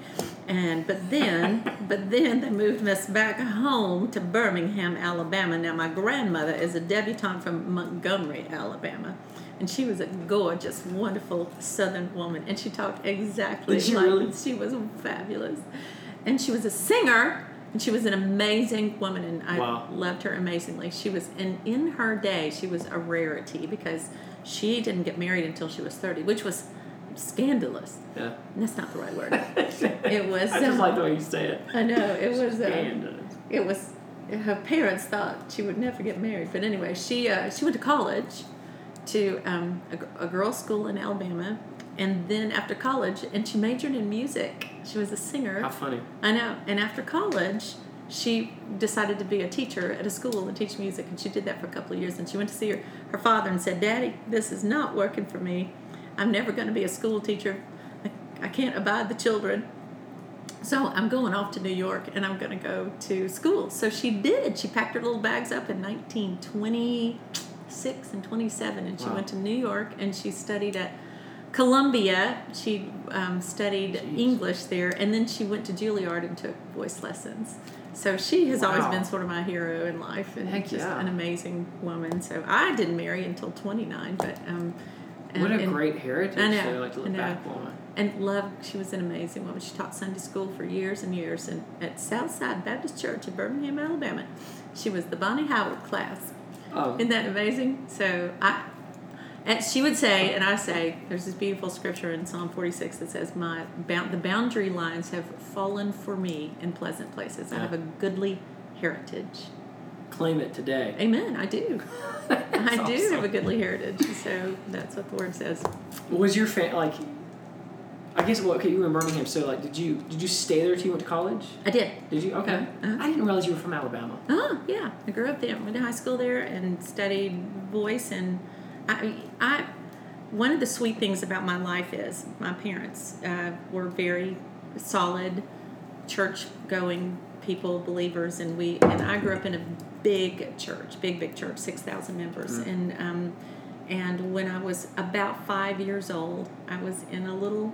S2: and but then (laughs) but then they moved us back home to Birmingham, Alabama. Now my grandmother is a debutante from Montgomery, Alabama, and she was a gorgeous, wonderful Southern woman, and she talked exactly
S1: Did
S2: like
S1: really?
S2: she was fabulous, and she was a singer. And she was an amazing woman, and I
S1: Wow.
S2: loved her amazingly. She was in in her day, she was a rarity because she didn't get married until she was thirty, which was scandalous.
S1: Yeah.
S2: That's not the right word. (laughs) It was.
S1: I just
S2: um,
S1: like the way you say it.
S2: I know it was. Uh,
S1: Scandalous.
S2: it was. her parents thought she would never get married. But anyway, she uh, she went to college, to um, a, a girls' school in Alabama, and then after college, and she majored in music. She was a singer.
S1: How funny.
S2: I know. And after college, she decided to be a teacher at a school and teach music, and she did that for a couple of years. And she went to see her, her father and said, Daddy, this is not working for me. I'm never going to be a school teacher. I, I can't abide the children. So I'm going off to New York and I'm going to go to school. So she did. She packed her little bags up in 1926 and 27, and she
S1: Wow.
S2: went to New York and she studied at Columbia. She um, studied
S1: Jeez.
S2: English there, and then she went to Juilliard and took voice lessons. So she has always been sort of my hero in life, and
S1: Heck
S2: just
S1: yeah.
S2: an amazing woman. So I didn't marry until 29, but um, and,
S1: what a
S2: and-
S1: great heritage
S2: I know,
S1: to like to look back on.
S2: and love. She was an amazing woman. She taught Sunday school for years and years, and at Southside Baptist Church in Birmingham, Alabama. She was the Bonnie Howard class.
S1: Um,
S2: Isn't that amazing? So I, and she would say, and I say, there's this beautiful scripture in Psalm 46 that says, "My bound, the boundary lines have fallen for me in pleasant places. I
S1: Yeah.
S2: have a goodly heritage."
S1: claim it today.
S2: Amen. I do. (laughs) I do
S1: awesome.
S2: have a goodly heritage. So that's what the word says.
S1: Was your fan like? I guess well, okay, you were in Birmingham, so like, did you did you stay there till you went to college?
S2: I did.
S1: Did you? Okay.
S2: Uh-huh.
S1: I didn't realize you were from Alabama.
S2: Oh yeah, I grew up there. Went to high school there and studied voice. And I, I, one of the sweet things about my life is my parents uh, were very solid, church-going people, believers, and we. And I grew up in a big church, big big church, six thousand members,
S1: Mm.
S2: and um, and when I was about five years old, I was in a little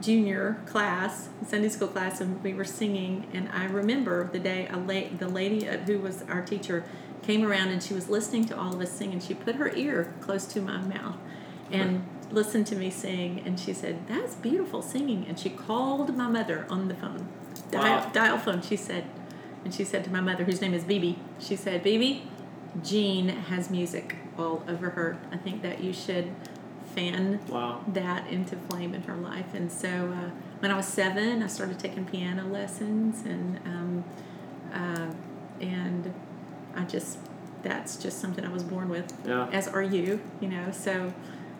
S2: junior class, Sunday school class, and we were singing. And I remember the day a la- the lady uh, who was our teacher came around and she was listening to all of us sing, and she put her ear close to my mouth and listened to me sing. And she said, "That's beautiful singing." And she called my mother on the phone, dial,
S1: Wow.
S2: dial phone. She said, and she said to my mother, whose name is Bibi, she said, "Bibi, Jean has music all over her. I think that you should." fan
S1: Wow.
S2: that into flame in her life. And so uh, when I was seven, I started taking piano lessons, and um, uh, and I just that's just something I was born with.
S1: Yeah.
S2: As are you, you know. So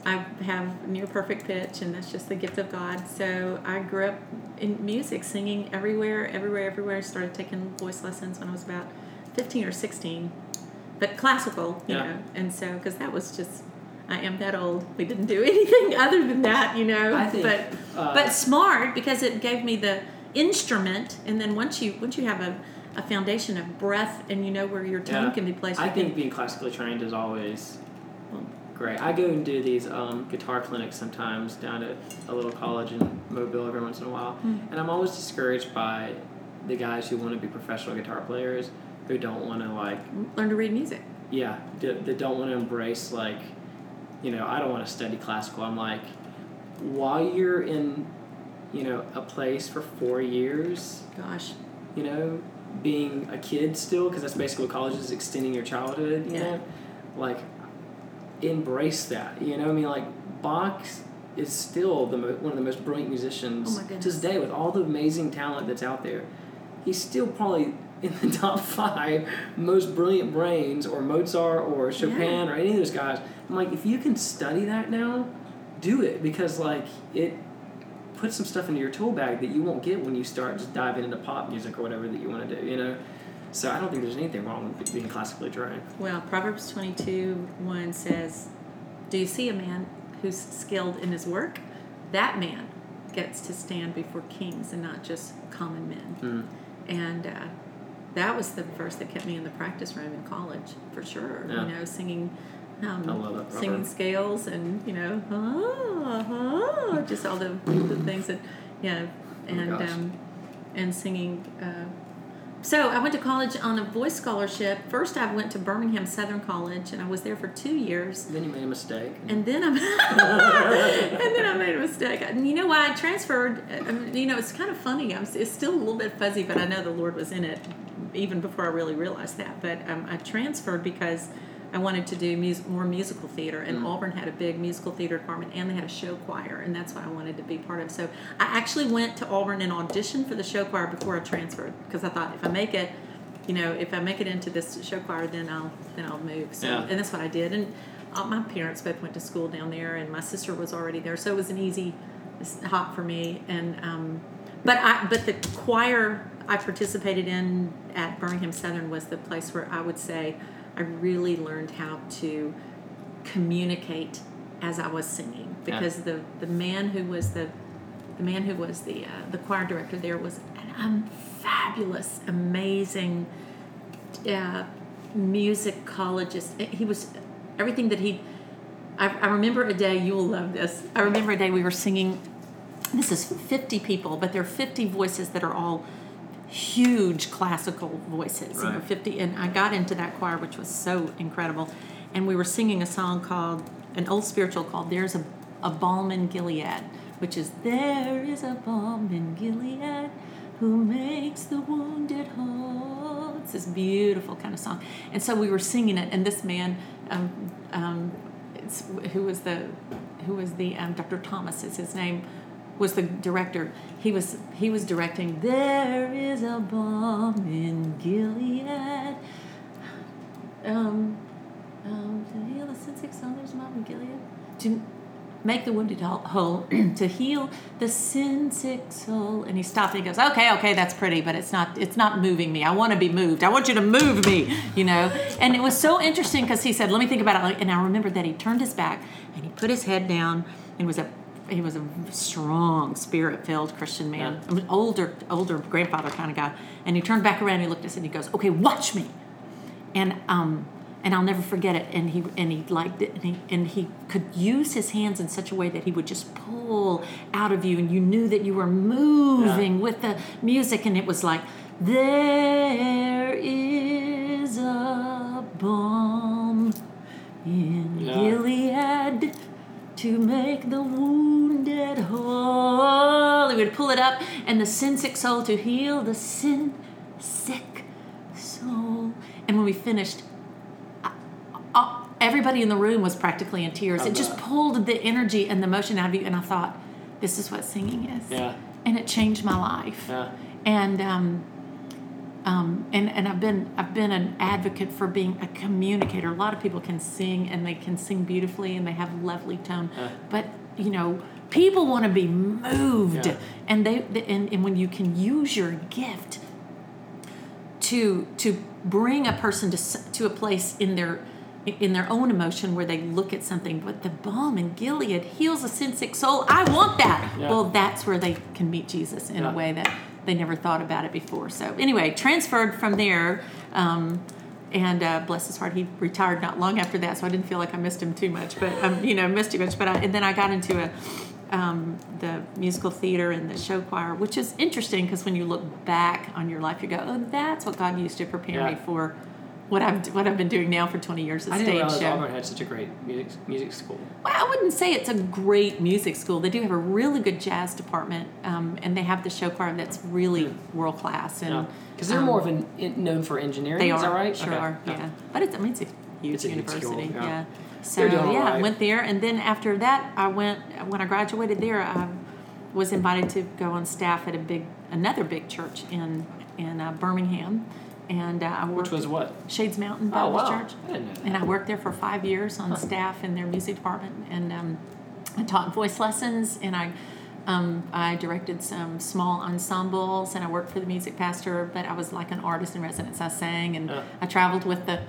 S2: I have near perfect pitch, and that's just the gift of God. So I grew up in music, singing everywhere, everywhere, everywhere. Started taking voice lessons when I was about fifteen or sixteen, but classical, you
S1: Yeah.
S2: know. And so because that was just. I am that old. We didn't do (laughs) anything other than that, you know.
S1: Think,
S2: but
S1: uh,
S2: but smart because it gave me the instrument, and then once you once you have a, a foundation of breath and you know where your tongue
S1: Yeah.
S2: can be placed,
S1: I think
S2: can-
S1: being classically trained is always great. I go and do these um, guitar clinics sometimes down at a little college in Mobile every once in a while,
S2: Hmm.
S1: and I'm always discouraged by the guys who want to be professional guitar players who don't want to like
S2: learn to read music.
S1: yeah d- that don't want to embrace like you know I don't want to study classical. I'm like while you're in you know a place for four years
S2: Gosh,
S1: you know, being a kid still, because that's basically what college is extending your childhood, you
S2: Yeah.
S1: know, like embrace that, you know, I mean, like Bach is still the mo- one of the most brilliant musicians
S2: Oh
S1: to this day with all the amazing talent that's out there. He's still probably in the (laughs) top five most brilliant brains, or Mozart, or Chopin, or any of those guys. I'm like, if you can study that now, do it because like it put some stuff into your tool bag that you won't get when you start just diving into pop music or whatever that you want to do, you know? So I don't think there's anything wrong with being classically trained.
S2: well, Proverbs twenty two one says, "Do you see a man who's skilled in his work? That man gets to stand before kings and not just common men."
S1: Mm.
S2: and uh, that was the verse that kept me in the practice room in college for sure.
S1: Yeah.
S2: You know, singing, um,
S1: I love that
S2: singing scales and you know, ah, ah, just all the, the things that, yeah,
S1: Oh
S2: and
S1: gosh.
S2: um, and singing. Uh, so I went to college on a voice scholarship. First, I went to Birmingham Southern College, and I was there for two years.
S1: Then you made a mistake.
S2: And then I'm, (laughs) and then I made a mistake. And you know why I transferred? I mean, you know, it's kind of funny. I'm, it's still a little bit fuzzy, but I know the Lord was in it even before I really realized that. But um, I transferred because I wanted to do mus- more musical theater, and
S1: Mm.
S2: Auburn had a big musical theater department, and they had a show choir, and that's what I wanted to be part of. So I actually went to Auburn and auditioned for the show choir before I transferred because I thought if I make it, you know, if I make it into this show choir, then I'll then I'll move. So,
S1: Yeah.
S2: and that's what I did. And uh, my parents both went to school down there, and my sister was already there, so it was an easy hop for me. And um, but I but the choir I participated in at Birmingham Southern was the place where I would say I really learned how to communicate as I was singing
S1: Yeah.
S2: because the the man who was the the man who was the uh, the choir director there was an um, fabulous, amazing uh, musicologist. He was everything that he. I, I remember a day. You will love this. I remember a day we were singing. This is fifty people, but there are fifty voices that are all huge classical voices. You know, fifty, and I got into that choir, which was so incredible. And we were singing a song called an old spiritual called "There's a a Balm in Gilead," which is "There is a balm in Gilead." Who makes the wounded whole? It's this beautiful kind of song, and so we were singing it. And this man, um, um, it's, who was the, who was the um, Dr. Thomas is his name, was the director. He was he was directing. There is a balm in Gilead. Um, um, to heal the sick soul, there's a balm in Gilead. To make the wounded whole, whole (clears throat) to heal the sin sick soul. And he stopped and he goes, "Okay, okay, that's pretty, but it's not it's not moving me. I want to be moved. I want you to move me, you know." And it was so interesting because he said, "Let me think about it." And I remember that he turned his back and he put his head down and was a he was a strong, spirit-filled Christian man,
S1: Yeah.
S2: an older, older grandfather kind of guy. And he turned back around and he looked at us and he goes, "Okay, watch me." And um, and I'll never forget it. And he and he liked it, and he and he could use his hands in such a way that he would just pull out of you, and you knew that you were moving with the music, and it was like there is a balm in
S1: Yeah.
S2: Gilead to make the wounded whole. He would pull it up, and the sin sick soul to heal the sin sick soul. And when we finished, uh, everybody in the room was practically in tears. It just pulled the energy and the emotion out of you, and I thought, this is what singing is.
S1: Yeah.
S2: And it changed my life.
S1: Yeah.
S2: And um, um, and and I've been I've been an advocate for being a communicator. A lot of people can sing and they can sing beautifully and they have lovely tone,
S1: Yeah.
S2: but you know people want to be moved,
S1: Yeah.
S2: and they and, and when you can use your gift to to bring a person to s- to a place in their in their own emotion where they look at something but the balm in gilead heals a sin sick soul i want that
S1: Yeah.
S2: well that's where they can meet jesus in
S1: Yeah.
S2: a way that they never thought about it before. So anyway transferred from there um, and uh, bless his heart he retired not long after that so i didn't feel like i missed him too much but um, you know missed too much but I, and then i got into a um, the musical theater and the show choir, which is interesting because when you look back on your life, you go, "Oh, that's what God used to prepare me for what I've what I've been doing now for twenty years." A
S1: I didn't
S2: stage
S1: realize
S2: show.
S1: Auburn had such a great music music school.
S2: Well, I wouldn't say it's a great music school. They do have a really good jazz department, um, and they have the show choir that's really world class. And
S1: Because they're
S2: um,
S1: more of an in, known for engineering.
S2: They
S1: is
S2: are
S1: that right?
S2: Sure
S1: Okay.
S2: are. Yeah. but it's I mean it's a huge
S1: It's a huge school,
S2: university.
S1: yeah.
S2: yeah. So yeah,
S1: all
S2: I
S1: right.
S2: went there, and then after that, I went when I graduated there. I was invited to go on staff at a big another big church in in uh, Birmingham, and uh, I worked
S1: Which was what?
S2: Shades Mountain
S1: Oh
S2: Baptist
S1: wow!
S2: Church.
S1: I didn't know that.
S2: And I worked there for five years on staff in their music department, and um, I taught voice lessons, and I um, I directed some small ensembles, and I worked for the music pastor. But I was like an artist in residence. I sang, and
S1: Yeah.
S2: I traveled with the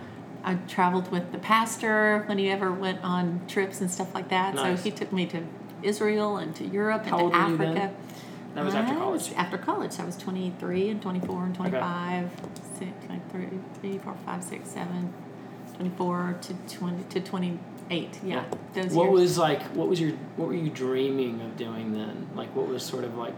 S2: I traveled with the pastor when he ever went on trips and stuff like that.
S1: Nice.
S2: So he took me to Israel and to Europe and
S1: How
S2: to
S1: old were you
S2: Africa.
S1: That was after college.
S2: was After college, I was 23 and 24 and 25, six, 23, 3, 4, 5, 6, 7, 24 to 20 to 28. Yeah, those
S1: What
S2: years.
S1: was like? What was your? What were you dreaming of doing then? Like, what was sort of like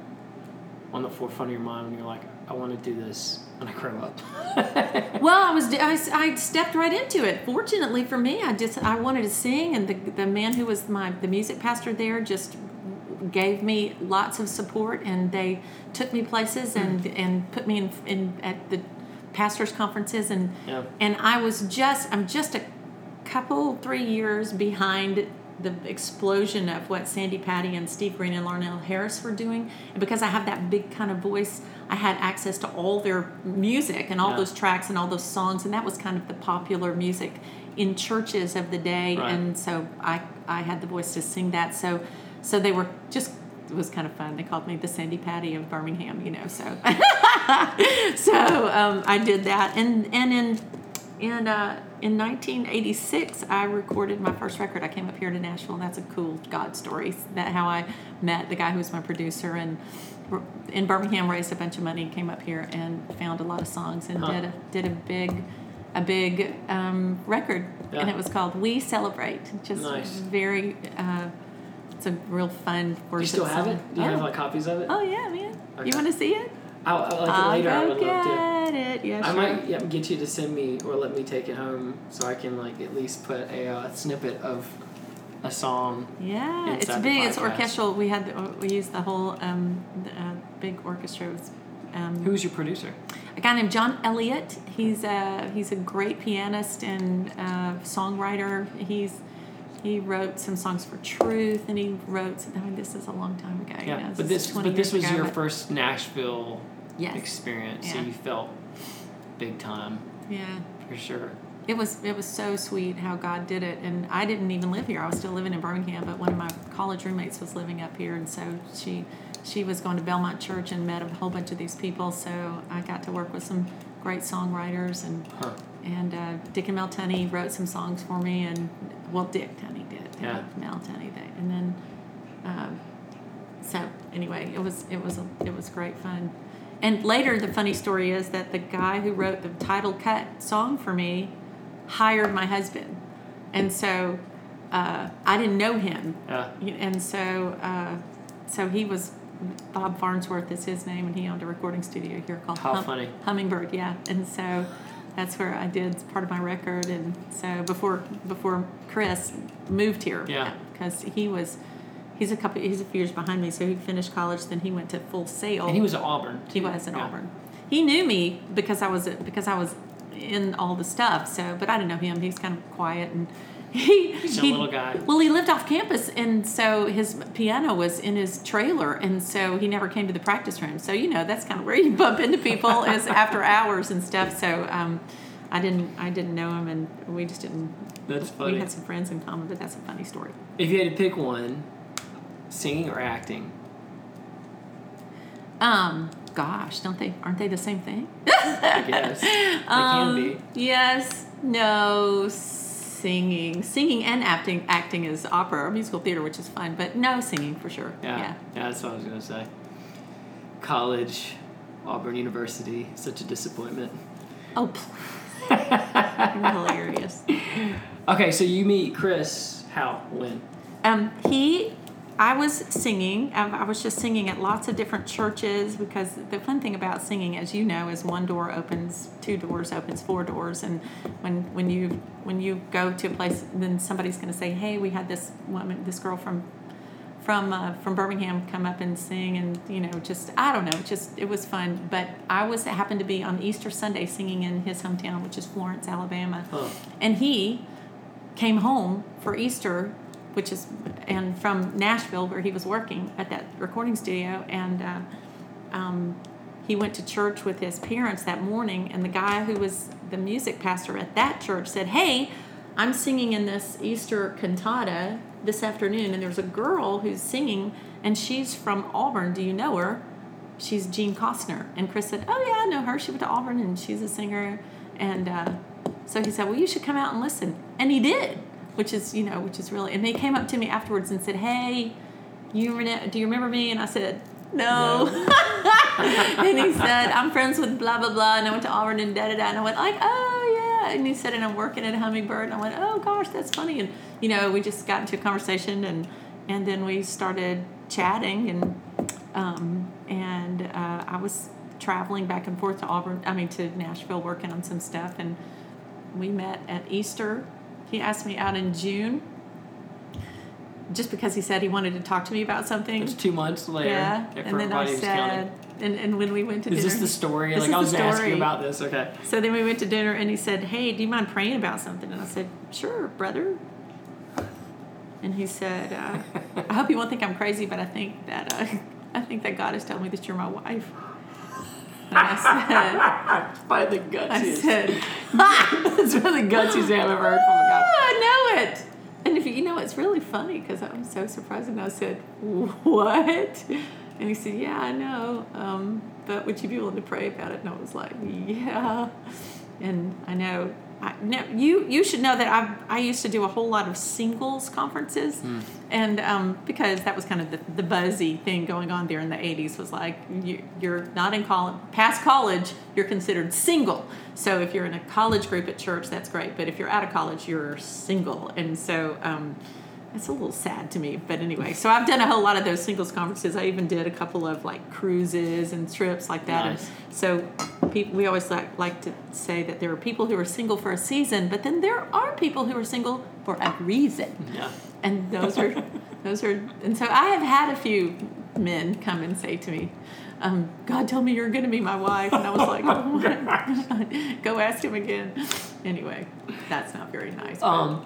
S1: on the forefront of your mind when you're like, I want to do this when I grow up? (laughs)
S2: Well, I was I, I stepped right into it. Fortunately for me, I just I wanted to sing, and the the man who was my the music pastor there just gave me lots of support, and they took me places hmm. and and put me in in at the pastors conferences, and
S1: Yeah.
S2: and I was just I'm just a couple three years behind the explosion of what Sandi Patty and Steve Green and Larnell Harris were doing, and because I have that big kind of voice, I had access to all their music and all
S1: Yeah.
S2: those tracks and all those songs, and that was kind of the popular music in churches of the day,
S1: Right.
S2: and so I I had the voice to sing that. So so they were just it was kind of fun. They called me the Sandi Patty of Birmingham, you know. So (laughs) so um, I did that, and and in in uh, in 1986, I recorded my first record. I came up here to Nashville, and that's a cool God story. That how I met the guy who was my producer, and in Birmingham raised a bunch of money, came up here, and found a lot of songs, and
S1: Huh.
S2: did a, did a big a big um, record, and it was called "We Celebrate." Just
S1: Nice.
S2: very. Uh, it's a real fun worship
S1: Do you still have
S2: song.
S1: it? Do you
S2: oh.
S1: have like copies of it?
S2: oh yeah, man.
S1: Okay.
S2: You want to see it?
S1: I'll, I'll like
S2: I'll
S1: later. I would love to.
S2: get it. Yeah,
S1: I
S2: sure.
S1: might yeah, get you to send me or let me take it home so I can like at least put a uh, snippet of a song.
S2: Yeah, it's big. It's orchestral. We had the, we used the whole um, the, uh, big orchestra. Was, um,
S1: Who's your producer?
S2: a guy named John Elliott. He's a he's a great pianist and uh, songwriter. He's he wrote some songs for Truth, and he wrote. Some, I mean, this is a long time ago. you
S1: Yeah,
S2: know,
S1: but this but this was
S2: ago,
S1: your first Nashville
S2: Yes.
S1: experience, so you felt big time
S2: Yeah.
S1: for sure.
S2: It was it was so sweet how God did it, and I didn't even live here. I was still living in Birmingham, but one of my college roommates was living up here, and so she she was going to Belmont Church and met a whole bunch of these people. So I got to work with some great songwriters, and and uh, Dick and Mel Tunney wrote some songs for me, and well, Dick Tunney did,
S1: Yeah.
S2: Mel Tunney, they, and then uh, so anyway, it was it was a, it was great fun. And later, the funny story is that the guy who wrote the title cut song for me hired my husband, and so uh, I didn't know him,
S1: Yeah.
S2: and so uh, so he was Bob Farnsworth is his name, and he owned a recording studio here called
S1: How funny.
S2: Hummingbird, yeah, and so that's where I did part of my record, and so before before Chris moved here,
S1: Yeah.
S2: because he was. He's a couple. He's a few years behind me, so he finished college. Then he went to Full Sail.
S1: And he was at Auburn.
S2: He was in
S1: Yeah.
S2: Auburn. He knew me because I was because I was in all the stuff. So, but I didn't know him. He's kind of quiet and (laughs) he.
S1: He's a
S2: he-
S1: little guy.
S2: Well, he lived off campus, and so his piano was in his trailer, and so he never came to the practice room. So you know that's kind of where you bump into people (laughs) is after hours and stuff. So um, I didn't I didn't know him, and we just didn't.
S1: That's funny.
S2: We had some friends in common, but that's a funny story.
S1: If you had to pick one, singing or acting,
S2: Um, gosh, don't they? Aren't they the same thing?
S1: I guess they
S2: Um,
S1: can be. (laughs)
S2: Yes, no, singing, singing and acting. Acting is opera or musical theater, which is fun, but no singing for sure.
S1: Yeah.
S2: yeah.
S1: yeah, that's what I was gonna say. College, Auburn University, such a disappointment.
S2: Oh. Hilarious. (laughs)
S1: Okay, so you meet Chris how when?
S2: Um, he, I was singing. I, I was just singing at lots of different churches because the fun thing about singing, as you know, is one door opens, two doors opens, four doors, and when when you when you go to a place, then somebody's going to say, "Hey, we had this woman, this girl from." From uh, from Birmingham, come up and sing, and you know, just I don't know, just it was fun. But I was happened to be on Easter Sunday singing in his hometown, which is Florence, Alabama,
S1: Huh.
S2: and he came home for Easter, which is, and from Nashville where he was working at that recording studio, and uh, um, he went to church with his parents that morning, and the guy who was the music pastor at that church said, "Hey, I'm singing in this Easter cantata this afternoon, and there's a girl who's singing, and she's from Auburn. Do you know her?" She's Jean Costner. And Chris said, Oh, yeah, I know her. She went to Auburn and she's a singer. And uh, so he said, Well, you should come out and listen. And he did, which is, you know, which is really. And they came up to me afterwards and said, Hey, you rene- do you remember me? And I said, No. (laughs) and he said, I'm friends with blah, blah, blah. And I went to Auburn and da da da. And I went, like, Oh, yeah. And he said, And I'm working at Hummingbird. And I went, Oh, gosh, that's funny. And, you know, we just got into a conversation and, and then we started chatting and um, and uh, I was traveling back and forth to Auburn, I mean to Nashville, working on some stuff, and we met at Easter. He asked me out in June, just because he said he wanted to talk to me about something.
S1: It's two months later.
S2: yeah, and then I
S1: everybody was counting.
S2: said, and, and when we went to
S1: Is
S2: dinner,
S1: this the story?
S2: This
S1: like
S2: is
S1: I was
S2: story.
S1: about this. Okay.
S2: So then we went to dinner, and he said, "Hey, do you mind praying about something?" And I said, "Sure, brother." and he said, uh, (laughs) "I hope you won't think I'm crazy, but I think that uh, (laughs) I think that God has told me that you're my wife." And I said, (laughs)
S1: By the
S2: "I
S1: gutsiest.
S2: said,
S1: That's one of the gutsiest I've ever heard from a guy.
S2: "Ah, I know it." And if you, know, it's really funny because I'm so surprised. And I said, "What?" And he said, "Yeah, I know, um, but would you be willing to pray about it?" And I was like, "Yeah." And I know, I, no, you you should know that I I used to do a whole lot of singles conferences, and um, because that was kind of the, the buzzy thing going on there in the '80s was like you, you're not in college, past college, you're considered single. So if you're in a college group at church, that's great, but if you're out of college, you're single, and so. Um, it's a little sad to me, but anyway. So I've done a whole lot of those singles conferences. I even did a couple of like cruises and trips like that.
S1: Nice.
S2: And so people, we always like, like to say that there are people who are single for a season, but then there are people who are single for a reason.
S1: Yeah.
S2: And those are, those are, and so I have had a few men come and say to me, um, God told me you're going to be my wife. And I was like, (laughs) oh (laughs) go ask him again. Anyway, that's not very nice. but
S1: Um.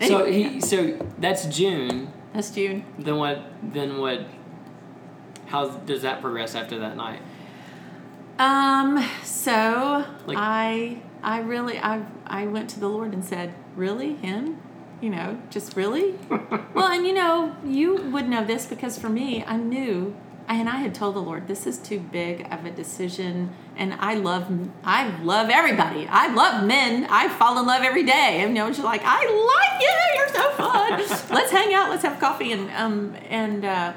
S1: So
S2: Anyway. (laughs)
S1: he. So that's June.
S2: that's June.
S1: Then what? Then what? How does that progress after that night?
S2: Um, so
S1: Like-
S2: I I really I I went to the Lord and said, Really? Him? You know, just really? (laughs) well, and you know, you would know this because for me, I knew and I had told the Lord, this is too big of a decision and I love I love everybody. I love men. I fall in love every day. And you know, just like, I like you, you're so fun. (laughs) let's hang out, let's have coffee and um and uh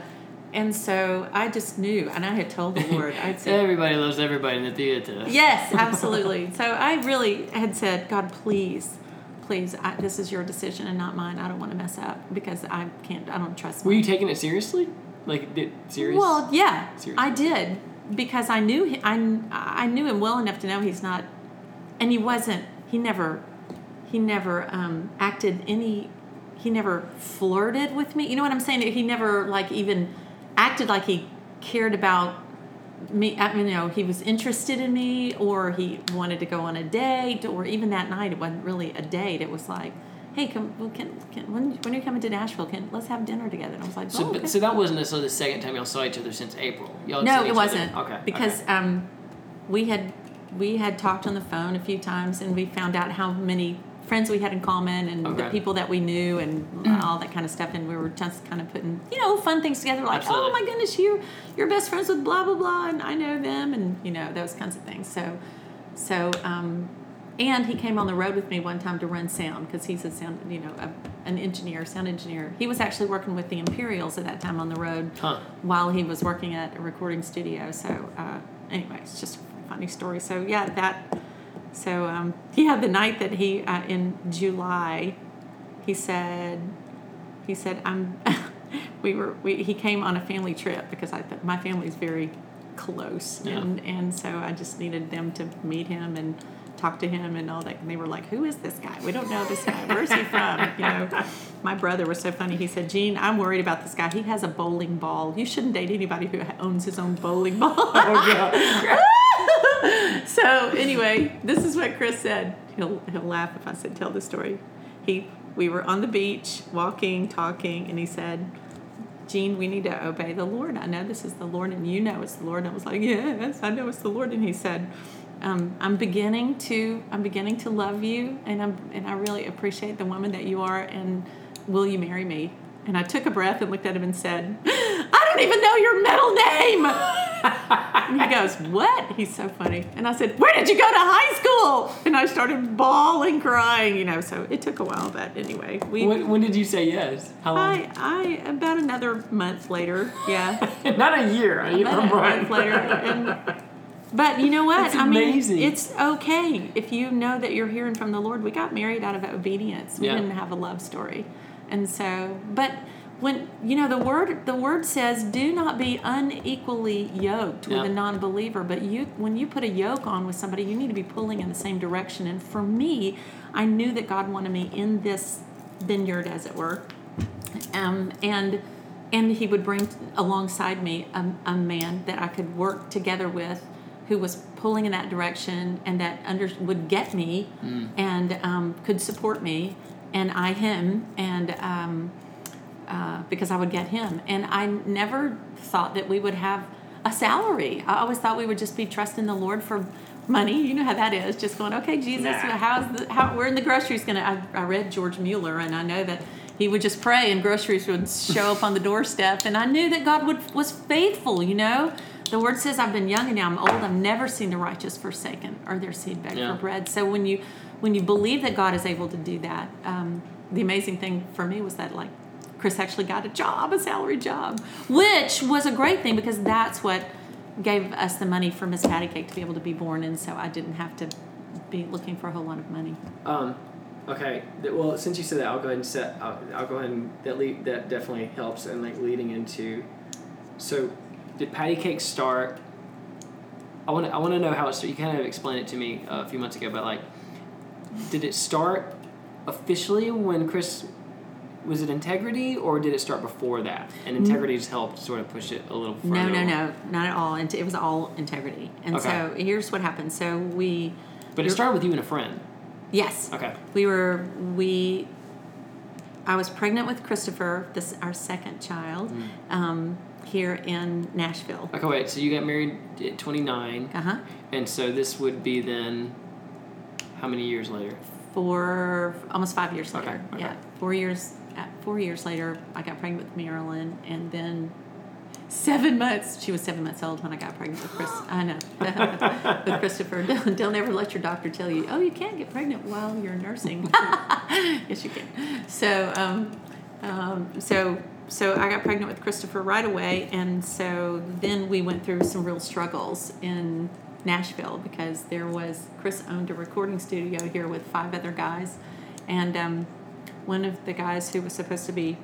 S2: and so I just knew, and I had told the Lord, I'd said,
S1: Everybody loves everybody in the theater.
S2: Yes, (laughs) absolutely. so I really had said, God, please, please, I, this is your decision and not mine. I don't want to mess up because I can't. I don't trust.
S1: Were you taking it seriously? Like, did serious?
S2: Well, yeah,
S1: Seriously.
S2: I did because I knew he, I I knew him well enough to know he's not, and he wasn't. He never, he never um, acted any. He never flirted with me. You know what I'm saying? He never like even acted like he cared about me. I mean, you know, he was interested in me, or he wanted to go on a date, or even that night it wasn't really a date. It was like. Hey, come! Well, can, can when when are you coming to Nashville? Can let's have dinner together? And I was like,
S1: So,
S2: oh,
S1: but,
S2: okay.
S1: so that wasn't necessarily the second time y'all saw each other since April. Y'all
S2: No, it wasn't.
S1: Other. Okay.
S2: Because
S1: okay.
S2: um, we had we had talked on the phone a few times, and we found out how many friends we had in common, and the people that we knew, and all that kind of stuff. And we were just kind of putting you know fun things together, like
S1: Absolutely.
S2: oh my goodness, you you're best friends with blah blah blah, and I know them, and you know those kinds of things. So so. Um, and he came on the road with me one time to run sound because he's a sound, you know, a, an engineer, sound engineer. He was actually working with the Imperials at that time on the road
S1: Huh.
S2: while he was working at a recording studio. So, uh, anyway, it's just a funny story. So, yeah, that. So, um, yeah, the night that he uh, in July, he said, he said, I'm. (laughs) we were. We, he came on a family trip because I th- my family's very close,
S1: Yeah.
S2: and and so I just needed them to meet him and talk to him and all that. And they were like, "Who is this guy? We don't know this guy. Where's he from?" You know, (laughs) my brother was so funny. He said, "Jean, I'm worried about this guy. He has a bowling ball. You shouldn't date anybody who owns his own bowling ball." (laughs) Oh, (laughs) so anyway, this is what Chris said. He'll he'll laugh if I said tell the story. He we were on the beach walking, talking, and he said. Jean, we need to obey the Lord. I know this is the Lord, and you know it's the Lord. And I was like, yes, I know it's the Lord. And he said, um, I'm beginning to, I'm beginning to love you, and I'm, and I really appreciate the woman that you are. And will you marry me? And I took a breath and looked at him and said, I don't even know your middle name. and he goes, What? He's so funny. And I said, Where did you go to high school? And I started bawling, crying, you know. So it took a while, but anyway, we.
S1: when, when did you say yes? How long?
S2: I, I about another month later, yeah, (laughs)
S1: Not a year.
S2: About a month later, and but you know what? I mean, it's okay if you know that you're hearing from the Lord. We got married out of obedience. We
S1: Yeah.
S2: didn't have a love story, and so, but when you know the word, the word says, "Do not be unequally yoked with
S1: Yeah.
S2: a non-believer." But you, when you put a yoke on with somebody, you need to be pulling in the same direction. And for me, I knew that God wanted me in this vineyard, as it were um, and and he would bring alongside me a, a man that I could work together with, who was pulling in that direction and that under would get me, and um, could support me, and I him, and um, uh, because I would get him. And I never thought that we would have a salary. I always thought we would just be trusting the Lord for money. You know how that is. Just going, okay, Jesus,
S1: Nah.
S2: how's the, how, we're in the groceries going to, I, I read George Mueller and I know that he would just pray and groceries would show up on the doorstep. And I knew that God would, was faithful, you know. The word says, I've been young and now I'm old. I've never seen the righteous forsaken or their seed beg
S1: Yeah.
S2: for bread. So when you, when you believe that God is able to do that, um, the amazing thing for me was that like Chris actually got a job, a salary job, which was a great thing because that's what gave us the money for Miss Patty Cake to be able to be born, and so I didn't have to be looking for a whole lot of money.
S1: Um, okay. Well, since you said that, I'll go ahead and set. I'll, I'll go ahead and that lead, that definitely helps and like leading into. So, did patty cake start? I want to. I want to know how it started. You kind of explained it to me uh, a few months ago, but like, did it start officially when Chris? Was it integrity, or did it start before that? And integrity just helped sort of push it a little further.
S2: No, no, no, not at all. And it was all integrity. And
S1: Okay.
S2: so here's what happened. So we,
S1: But it started with you and a friend.
S2: yes,
S1: Okay.
S2: we were we. I was pregnant with Christopher, this our second child,
S1: Mm.
S2: um, here in Nashville.
S1: Okay, wait. So you got married at twenty nine.
S2: Uh huh.
S1: And so this would be then how many years later?
S2: Four, almost five years
S1: Okay,
S2: later.
S1: okay.
S2: Yeah, four years. Four years later, I got pregnant with Marilyn, and then seven months. She was seven months old when I got pregnant with Chris. I know (laughs) with Christopher. Don't, don't ever let your doctor tell you, oh, you can't get pregnant while you're nursing. (laughs) yes, you can. So, um, um, so. So I got pregnant with Christopher right away, and so then we went through some real struggles in Nashville because there was Chris owned a recording studio here with five other guys, and um, one of the guys who was supposed to be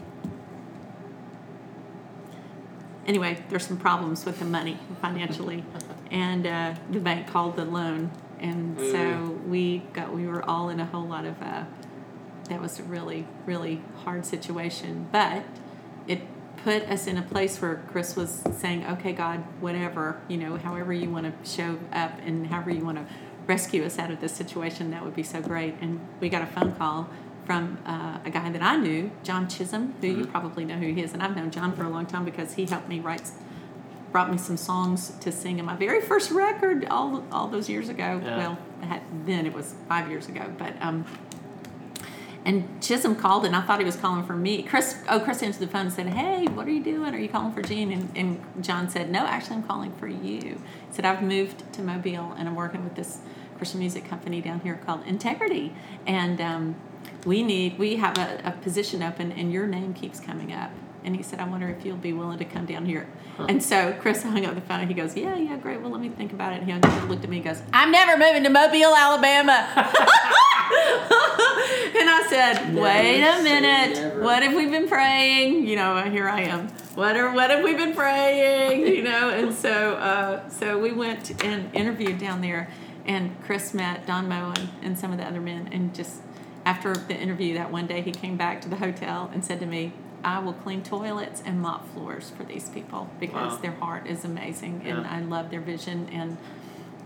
S2: anyway, there's some problems with the money financially, and uh, the bank called the loan, and so we got we were all in a whole lot of uh, that was a really really hard situation, but it put us in a place where Chris was saying, "Okay, God, whatever you know, however you want to show up and however you want to rescue us out of this situation, that would be so great." And we got a phone call from uh, a guy that I knew, John Chisholm, who you probably know who he is, and I've known John for a long time because he helped me write, brought me some songs to sing in my very first record all all those years ago.
S1: Yeah.
S2: Well, had, then it was five years ago, but um, and Chisholm called, and I thought he was calling for me. Chris, oh, Chris answered the phone and said, "Hey, what are you doing? Are you calling for Jean?" And, and John said, "No, actually, I'm calling for you." He said, "I've moved to Mobile, and I'm working with this Christian music company down here called Integrity, and um, we need we have a, a position open, and your name keeps coming up." And he said, "I wonder if you'll be willing to come down here." And so Chris hung up the phone. He goes, "Yeah, yeah, great. Well, let me think about it." And he hung up and looked at me and goes, "I'm never moving to Mobile, Alabama." (laughs) and I said,
S1: Never
S2: "Wait a minute. What have we been praying? You know, here I am. What are what have we been praying? You know." And so, uh, so we went and interviewed down there, and Chris met Don Moen and, and some of the other men, and just after the interview that one day, he came back to the hotel and said to me. I will clean toilets and mop floors for these people because
S1: Wow.
S2: their heart is amazing and I love their vision and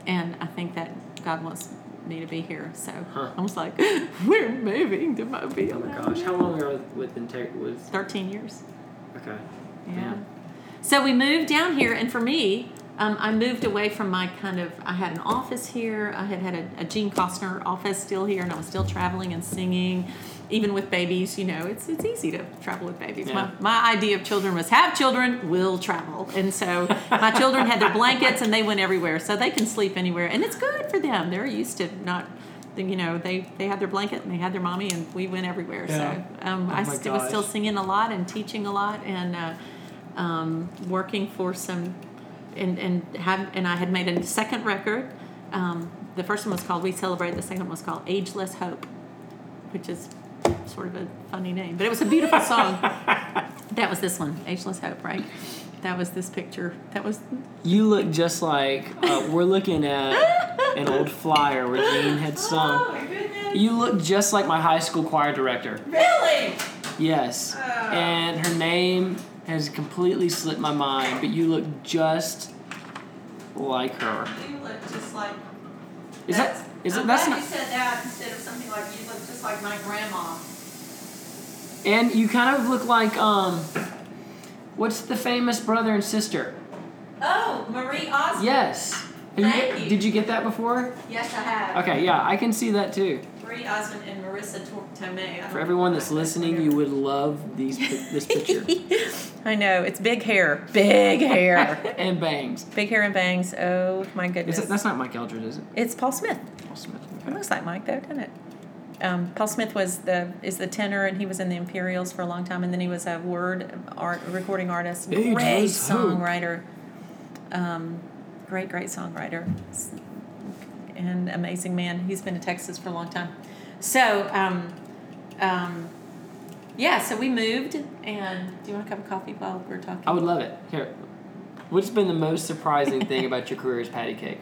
S2: and I think that God wants me to be here. So
S1: Huh.
S2: I was like, (laughs) we're moving to Mobile.
S1: Oh my gosh, how long you with Integ? Was
S2: 13 years.
S1: okay.
S2: Yeah.
S1: Man.
S2: So we moved down here, and for me, um, I moved away from my kind of. I had an office here. I had had a, a Jean Costner office still here, and I was still traveling and singing, even with babies. You know, it's it's easy to travel with babies.
S1: Yeah.
S2: My my idea of children was have children, will travel, and so my children had their (laughs) blankets, and they went everywhere, so they can sleep anywhere, and it's good for them. They're used to not. You know, they they had their blanket and they had their mommy, and we went everywhere.
S1: Yeah.
S2: So um,
S1: Oh
S2: I st- was still singing a lot and teaching a lot, and. Uh, um, working for some, and and have and I had made a second record. Um, the first one was called We Celebrate. The second one was called Ageless Hope, which is sort of a funny name, but it was a beautiful (laughs) song. that was this one, Ageless Hope, right? That was this picture. That was
S1: You look just like uh, we're looking at an old flyer where Jean had (laughs) sung.
S2: Oh my goodness!
S1: You look just like my high school choir director.
S2: Really?
S1: Yes. And her name has completely slipped my mind, but you look just like her.
S2: You look just like.
S1: Is that is it that's not you
S2: said that instead of something like you look just like my grandma.
S1: And you kind of look like um, what's the famous brother and sister?
S2: Oh, Marie Osmond.
S1: Yes. Have you
S2: Thank you.
S1: Did you get that before?
S2: Yes, I have.
S1: Okay, yeah, I can see that too.
S2: Marie Osmond and Marisa Tomei.
S1: For everyone that's listening, you would love these this picture (laughs)
S2: I know it's big hair, big hair, (laughs)
S1: and bangs.
S2: big hair and bangs. Oh my goodness!
S1: it, that's not Mike Eldred, is it?
S2: it's Paul Smith.
S1: Paul Smith.
S2: It looks like Mike though, doesn't it? Um, Paul Smith was the is the tenor, and he was in the Imperials for a long time, and then he was a word art recording artist, great songwriter, um, great great songwriter, and amazing man. He's been to Texas for a long time. So, um, um, yeah, so we moved, and do you want a cup of coffee while we're talking?
S1: I would love it. Here, what's been the most surprising thing about your career as patty cake?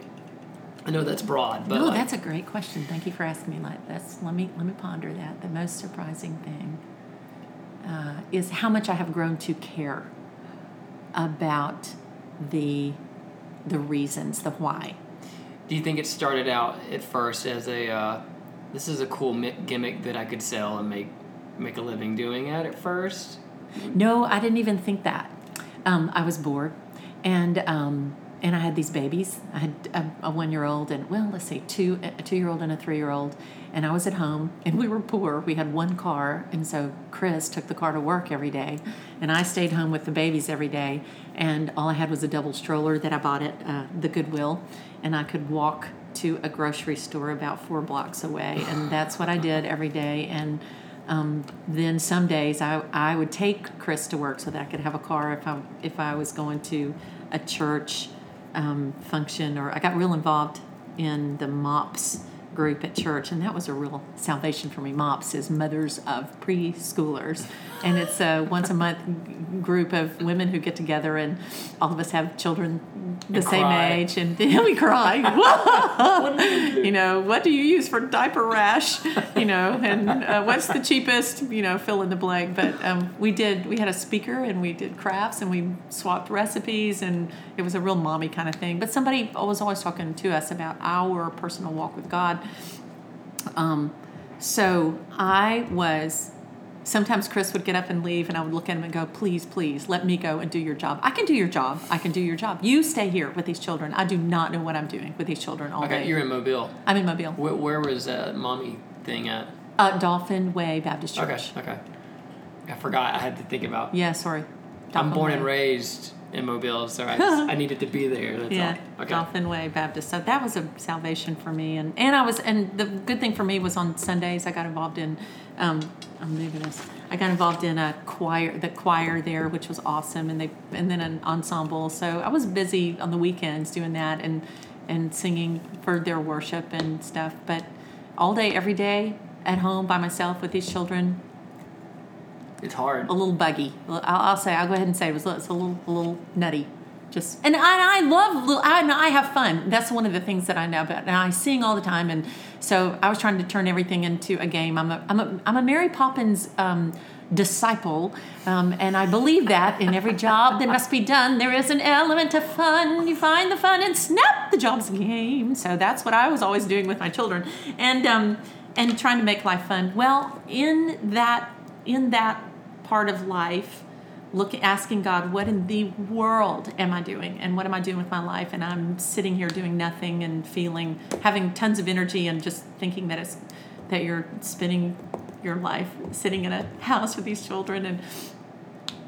S1: I know that's broad, but
S2: no,
S1: like,
S2: that's a great question. Thank you for asking me like this. Let me let me ponder that. The most surprising thing uh, is how much I have grown to care about the the reasons, the why.
S1: Do you think it started out at first as a uh, this is a cool mi- gimmick that I could sell and make make a living doing it at first?
S2: No, I didn't even think that. Um, I was bored, and um, and I had these babies. I had a, a one year old and well, let's say two a two year old and a three year old. And I was at home, and we were poor. We had one car, and so Chris took the car to work every day, and I stayed home with the babies every day. And all I had was a double stroller that I bought at uh, the Goodwill, and I could walk to a grocery store about four blocks away, and that's what I did every day. And um, then some days I, I would take Chris to work so that I could have a car if I if I was going to a church um, function or I got real involved in the MOPS group at church and that was a real salvation for me. MOPS is Mothers of Preschoolers and it's a once a month group of women who get together and all of us have children the
S1: And
S2: same
S1: cry.
S2: age and then (laughs) we cry. (laughs) you know, what do you use for diaper rash? You know, and uh, what's the cheapest? You know, fill in the blank. But um, we did. We had a speaker and we did crafts and we swapped recipes and it was a real mommy kind of thing. But somebody was always talking to us about our personal walk with God. Um, so I was. Sometimes Chris would get up and leave, and I would look at him and go, "Please, please, let me go and do your job. I can do your job. I can do your job. You stay here with these children. I do not know what I'm doing with these children all
S1: Okay,
S2: day.
S1: you're in Mobile.
S2: I'm in Mobile,
S1: Where, where was that mommy thing at?
S2: uh, Dauphin Way Baptist Church.
S1: Okay, okay. I forgot. I had to think about.
S2: Yeah, sorry.
S1: I'm born
S2: Way.
S1: and raised in Mobile, so I, (laughs) just, I needed to be there. That's
S2: yeah,
S1: all. Okay.
S2: Dauphin Way Baptist. So that was a salvation for me, and and I was, and the good thing for me was on Sundays I got involved in. Um, I'm moving this. I got involved in a choir, the choir there, which was awesome, and they and then an ensemble. So I was busy on the weekends doing that and and singing for their worship and stuff. But all day, every day, at home by myself with these children,
S1: It's hard.
S2: a little buggy. I'll, I'll say I'll go ahead and say it was it's a little a little nutty. Just and I, I love I I have fun. That's one of the things that I know about. And I sing all the time, and so I was trying to turn everything into a game. I'm a I'm a I'm a Mary Poppins. Um, disciple um, and i believe that in every job that must be done there is an element of fun you find the fun and snap the job's a game so that's what i was always doing with my children and um, and trying to make life fun well in that in that part of life look asking god what in the world am i doing and what am i doing with my life and i'm sitting here doing nothing and feeling having tons of energy and just thinking that it's that you're spending your life sitting in a house with these children and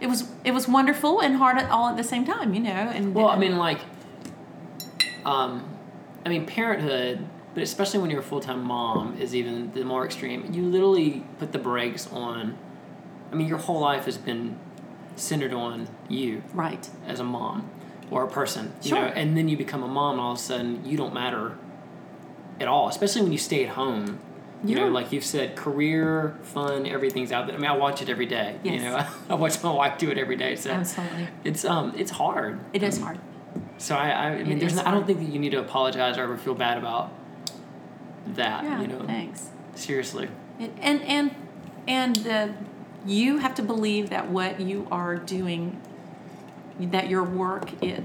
S2: it was it was wonderful and hard at, all at the same time you know and
S1: Well, I mean, like, um, I mean, parenthood, but especially when you're a full time mom, is even the more extreme. You literally put the brakes on. I mean, your whole life has been centered on you
S2: right
S1: as a mom or a person, you know, and then you become a mom, and all of a sudden you don't matter at all. Especially when you stay at home. You know, like you've said, career, fun, everything's out there. I mean, I watch it every day. You know, (laughs) I watch my wife do it every day. So
S2: absolutely
S1: it's um, it's hard.
S2: it is hard
S1: So I, I, I mean,
S2: It
S1: there's no, I don't think that you need to apologize or ever feel bad about that.
S2: yeah
S1: you know,
S2: thanks
S1: seriously.
S2: And and and, and the, you have to believe that what you are doing, that your work is,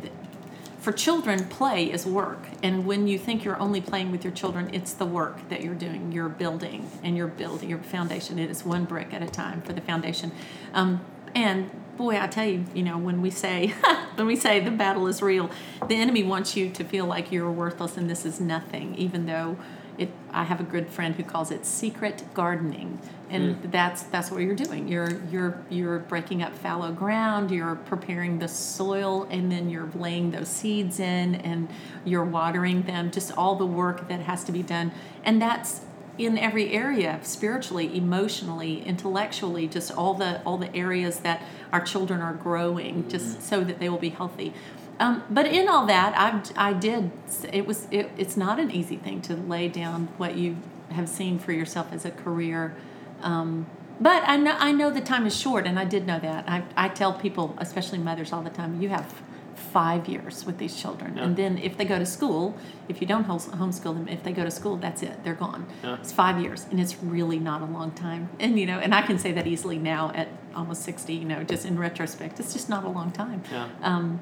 S2: for children, play is work. And when you think you're only playing with your children, it's the work that you're doing. You're building and you're building your foundation. It is one brick at a time for the foundation. Um, and boy, I tell you, you know, when we say (laughs) when we say the battle is real, the enemy wants you to feel like you're worthless and this is nothing, even though it. I have a good friend who calls it secret gardening, and mm. that's that's what you're doing. You're you're you're breaking up fallow ground. You're preparing the soil, and then you're laying those seeds in, and you're watering them. Just all the work that has to be done, and that's in every area spiritually emotionally intellectually just all the all the areas that our children are growing just mm-hmm. so that they will be healthy um, but in all that I, I did it was it, it's not an easy thing to lay down what you have seen for yourself as a career um, but I know I know the time is short, and I did know that. I, I tell people, especially mothers, all the time, you have five years with these children. Yeah. And then if they go to school, if you don't homeschool them, if they go to school, that's it. They're gone. Yeah. It's five years, and it's really not a long time. And you know, and I can say that easily now at almost sixty. You know, just in retrospect, it's just not a long time. Yeah. Um,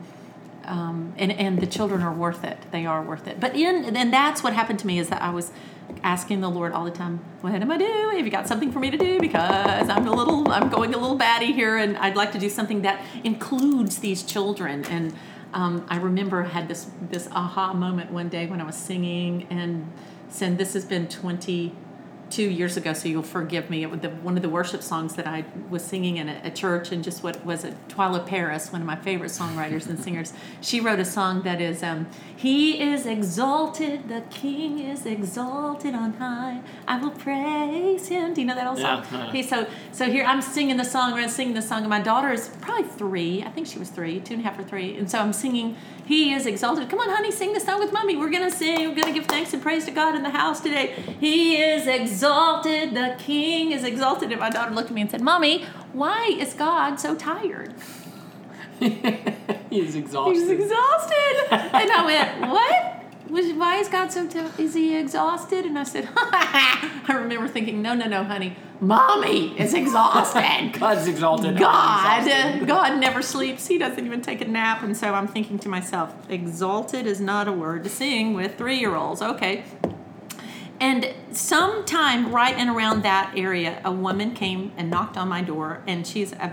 S2: um, and and the children are worth it. They are worth it. But in and that's what happened to me is that I was asking the Lord all the time, "What am I doing? Have you got something for me to do? Because I'm a little, I'm going a little batty here, and I'd like to do something that includes these children." And um, I remember I had this this aha moment one day when I was singing and said, "This has been 20." Two years ago, so you'll forgive me. It the, one of the worship songs that I was singing in a, a, church, and just what was it? Twila Paris, one of my favorite songwriters and singers. She wrote a song that is, um, "He is exalted, the King is exalted on high. I will praise Him." Do you know that old song? Yeah. Okay, so so here I'm singing the song. We're singing the song, and my daughter is probably three. I think she was three, two and a half or three, and so I'm singing he is exalted. Come on, honey, sing the song with mommy. We're going to sing. We're going to give thanks and praise to God in the house today. He is exalted. The King is exalted. And my daughter looked at me and said, Mommy, why is God so tired? (laughs)
S1: He's exhausted.
S2: He's exhausted. and I went, (laughs) What? Why is God so t- is he exhausted? And I said, (laughs) I remember thinking, no, no, no, honey, mommy is exhausted. (laughs)
S1: God's exalted.
S2: God, exhausted. God never sleeps. He doesn't even take a nap. And so I'm thinking to myself, exalted is not a word to sing with three year olds. Okay. And sometime right and around that area, a woman came and knocked on my door, and she's a,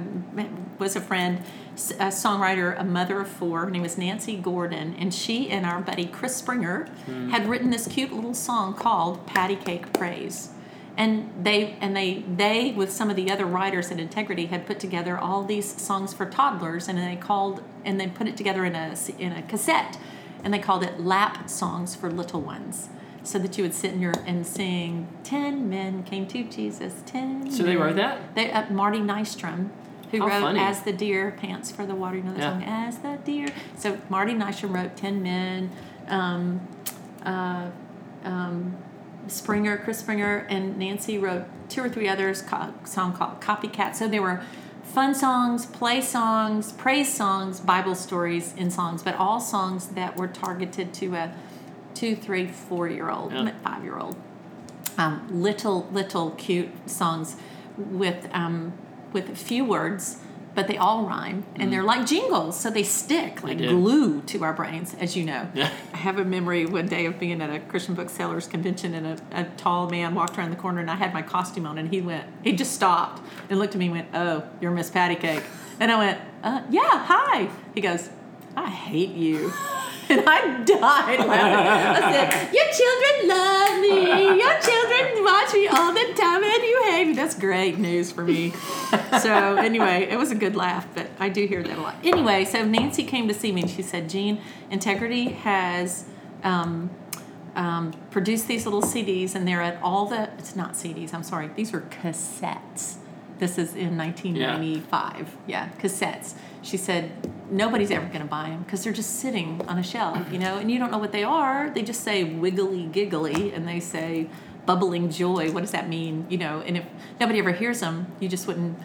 S2: was a friend a songwriter, a mother of four. Her name was Nancy Gordon, and she and our buddy Chris Springer mm. had written this cute little song called "Patty Cake Praise." And they and they they with some of the other writers at Integrity had put together all these songs for toddlers, and they called and they put it together in a in a cassette, and they called it "Lap Songs for Little Ones." So that you would sit in your and sing ten men came to jesus ten
S1: so men. they wrote that
S2: they uh, marty nystrom who
S1: How
S2: wrote
S1: funny.
S2: As the Deer Pants for the Water. You know the yeah. song? As the Deer. So Marty Nystrom wrote Ten Men. Um, uh, um, Springer, Chris Springer, and Nancy wrote two or three others, co- song called Copycat. So they were fun songs, play songs, praise songs, Bible stories in songs, but all songs that were targeted to a two, three, four year old, yeah. five year old. Um, little, little cute songs with um, with a few words, but they all rhyme and mm. they're like jingles, so they stick like they glue to our brains, as you know.
S1: Yeah.
S2: I have a memory one day of being at a Christian booksellers convention and a, a tall man walked around the corner and I had my costume on and he went, he just stopped and looked at me and went, Oh, you're Miss Patty Cake. And I went, uh, Yeah, hi. He goes, I hate you. (laughs) and I died laughing. I said, Your children love me. Your children watch me all the time and you hate me. That's great news for me. So, anyway, it was a good laugh, but I do hear that a lot. Anyway, so Nancy came to see me and she said, Jean, Integrity has. Um, um, produced these little CDs, and they're at all the. It's not CDs. I'm sorry. These are cassettes. This is in 1995. Yeah, yeah cassettes. She said nobody's ever going to buy them because they're just sitting on a shelf, you know, and you don't know what they are. They just say wiggly giggly and they say bubbling joy. What does that mean? You know, and if nobody ever hears them, you just wouldn't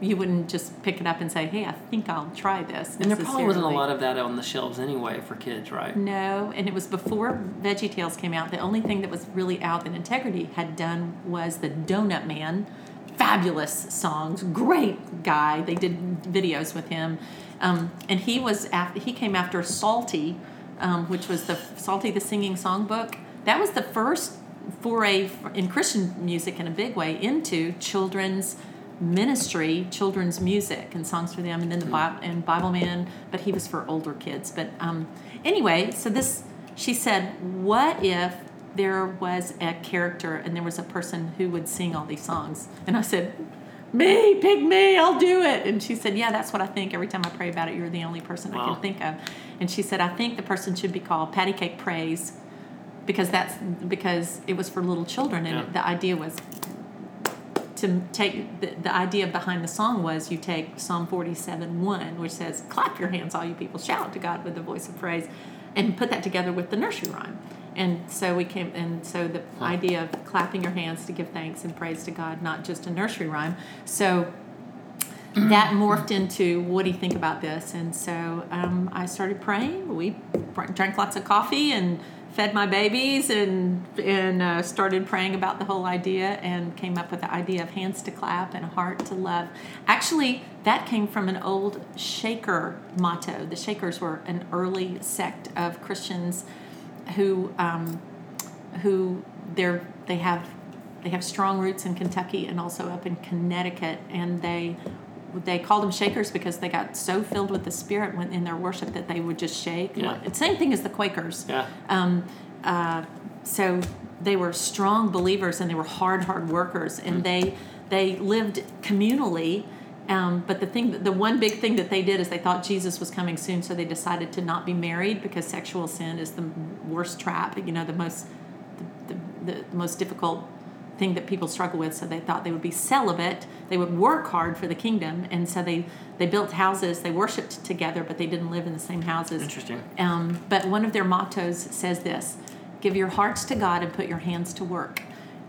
S2: you wouldn't just pick it up and say, "Hey, I think I'll try this."
S1: And there probably wasn't a lot of that on the shelves anyway for kids, right?
S2: No, and it was before Veggie Tales came out. The only thing that was really out that Integrity had done was the Donut Man. Fabulous songs, great guy. They did videos with him um, and he was after, he came after Salty, um, which was the Salty the Singing Songbook. That was the first foray in Christian music in a big way into children's ministry, children's music, and songs for them, and then the Bible and Bible Man, but he was for older kids. But um, anyway, so this she said, what if there was a character and there was a person who would sing all these songs? And I said, me, pick me, I'll do it. And she said, yeah, that's what I think. Every time I pray about it, you're the only person I can think of. And she said, I think the person should be called Patty Cake Praise because that's because it was for little children and
S1: Yeah.
S2: the idea was to take the, the idea behind the song was you take psalm 47 1 which says clap your hands all you people shout to god with the voice of praise and put that together with the nursery rhyme and so we came and so the idea of clapping your hands to give thanks and praise to god not just a nursery rhyme. So that morphed into what do you think about this? And so um, i started praying. We drank lots of coffee and fed my babies and and uh, started praying about the whole idea and came up with the idea of hands to clap and heart to love. Actually that came from an old shaker motto. The shakers were an early sect of christians who um, who they're they have they have strong roots in Kentucky and also up in Connecticut, and they they called them shakers because they got so filled with the Spirit when in their worship that they would just shake.
S1: Yeah.
S2: It's same thing as the Quakers.
S1: Yeah.
S2: Um, uh, so they were strong believers and they were hard, hard workers, and they they lived communally. Um, but the thing, the one big thing that they did is they thought Jesus was coming soon, so they decided to not be married because sexual sin is the worst trap. You know, the most the, the, the most difficult thing that people struggle with. So they thought they would be celibate. They would work hard for the kingdom, and so they they built houses. They worshipped together, but they didn't live in the same houses.
S1: Interesting.
S2: Um, but one of their mottos says this give your hearts to God and put your hands to work.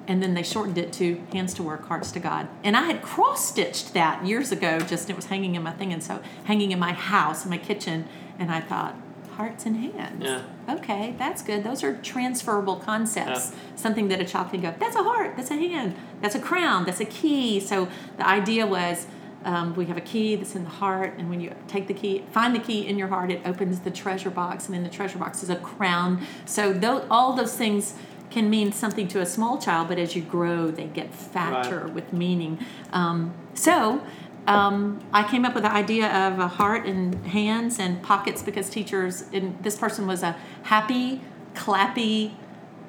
S2: And then they shortened it to hands to work, hearts to God. And I had cross stitched that years ago, just it was hanging in my thing. And so hanging in my house, in my kitchen. And I thought, hearts and hands.
S1: Yeah.
S2: Okay, that's good. Those are transferable concepts.
S1: Yeah.
S2: Something that a child can go, that's a heart, that's a hand, that's a crown, that's a key. So the idea was um, we have a key that's in the heart, and when you take the key, find the key in your heart, it opens the treasure box, and in the treasure box is a crown. So tho- all those things can mean something to a small child, but as you grow, they get fatter
S1: Right.
S2: with meaning. Um, so um, I came up with the idea of a heart and hands and pockets because teachers, and this person was a happy, clappy,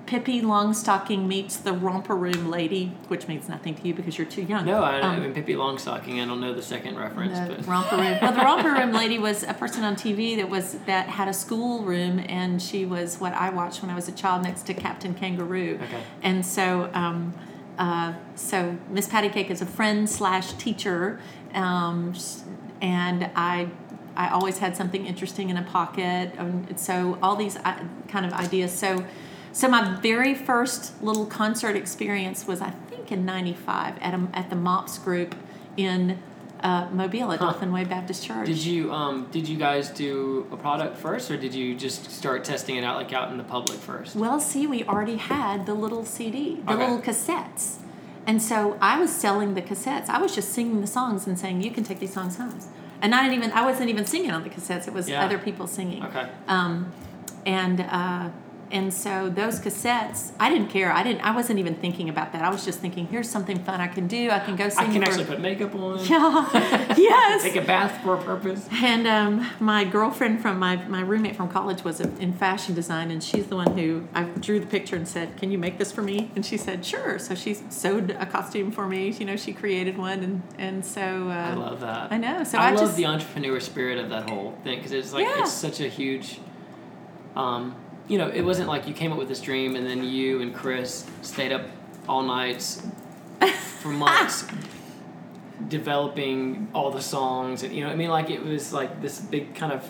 S2: Pippi Longstocking meets the romper room lady, which means nothing to you because you're too young.
S1: No, I, I
S2: Um,
S1: mean Pippi Longstocking. I don't know the second reference,
S2: the
S1: but (laughs)
S2: romper room. Well, the romper room lady was a person on TV that was that had a school room, and she was what I watched when I was a child next to Captain Kangaroo.
S1: Okay.
S2: And so, um, uh, so Miss Patty Cake is a friend slash teacher, um, and I. I always had something interesting in a pocket, um, so all these uh, kind of ideas. So, so my very first little concert experience was, I think, in '95 at a, at the MOPS group in uh, Mobile at
S1: Huh.
S2: Dauphin Way Baptist Church.
S1: did you um did you guys do a product first, or did you just start testing it out like out in the public first?
S2: Well, see, we already had the little CD, the
S1: Okay.
S2: little cassettes. And so I was selling the cassettes. I was just singing the songs and saying, you can take these songs home. And I didn't even, I wasn't even singing on the cassettes. It was
S1: Yeah.
S2: other people singing.
S1: Okay.
S2: Um, and, uh, and so those cassettes, I didn't care. I didn't. I wasn't even thinking about that. I was just thinking, here's something fun I can do. I can go sing.
S1: I can actually put makeup on. (laughs)
S2: Yeah. (laughs) yes.
S1: Take a bath for a purpose.
S2: And um, my girlfriend from my, my roommate from college was in fashion design, and she's the one who I drew the picture and said, "Can you make this for me?" And she said, "Sure." So she sewed a costume for me. You know, she created one, and and so uh,
S1: I love that.
S2: I know. So
S1: I,
S2: I,
S1: love
S2: just
S1: the entrepreneur spirit of that whole thing because it's like
S2: Yeah.
S1: it's such a huge. Um, you know, it wasn't like you came up with this dream and then you and Chris stayed up all nights for (laughs) months developing all the songs and you know I mean like it was like this big kind of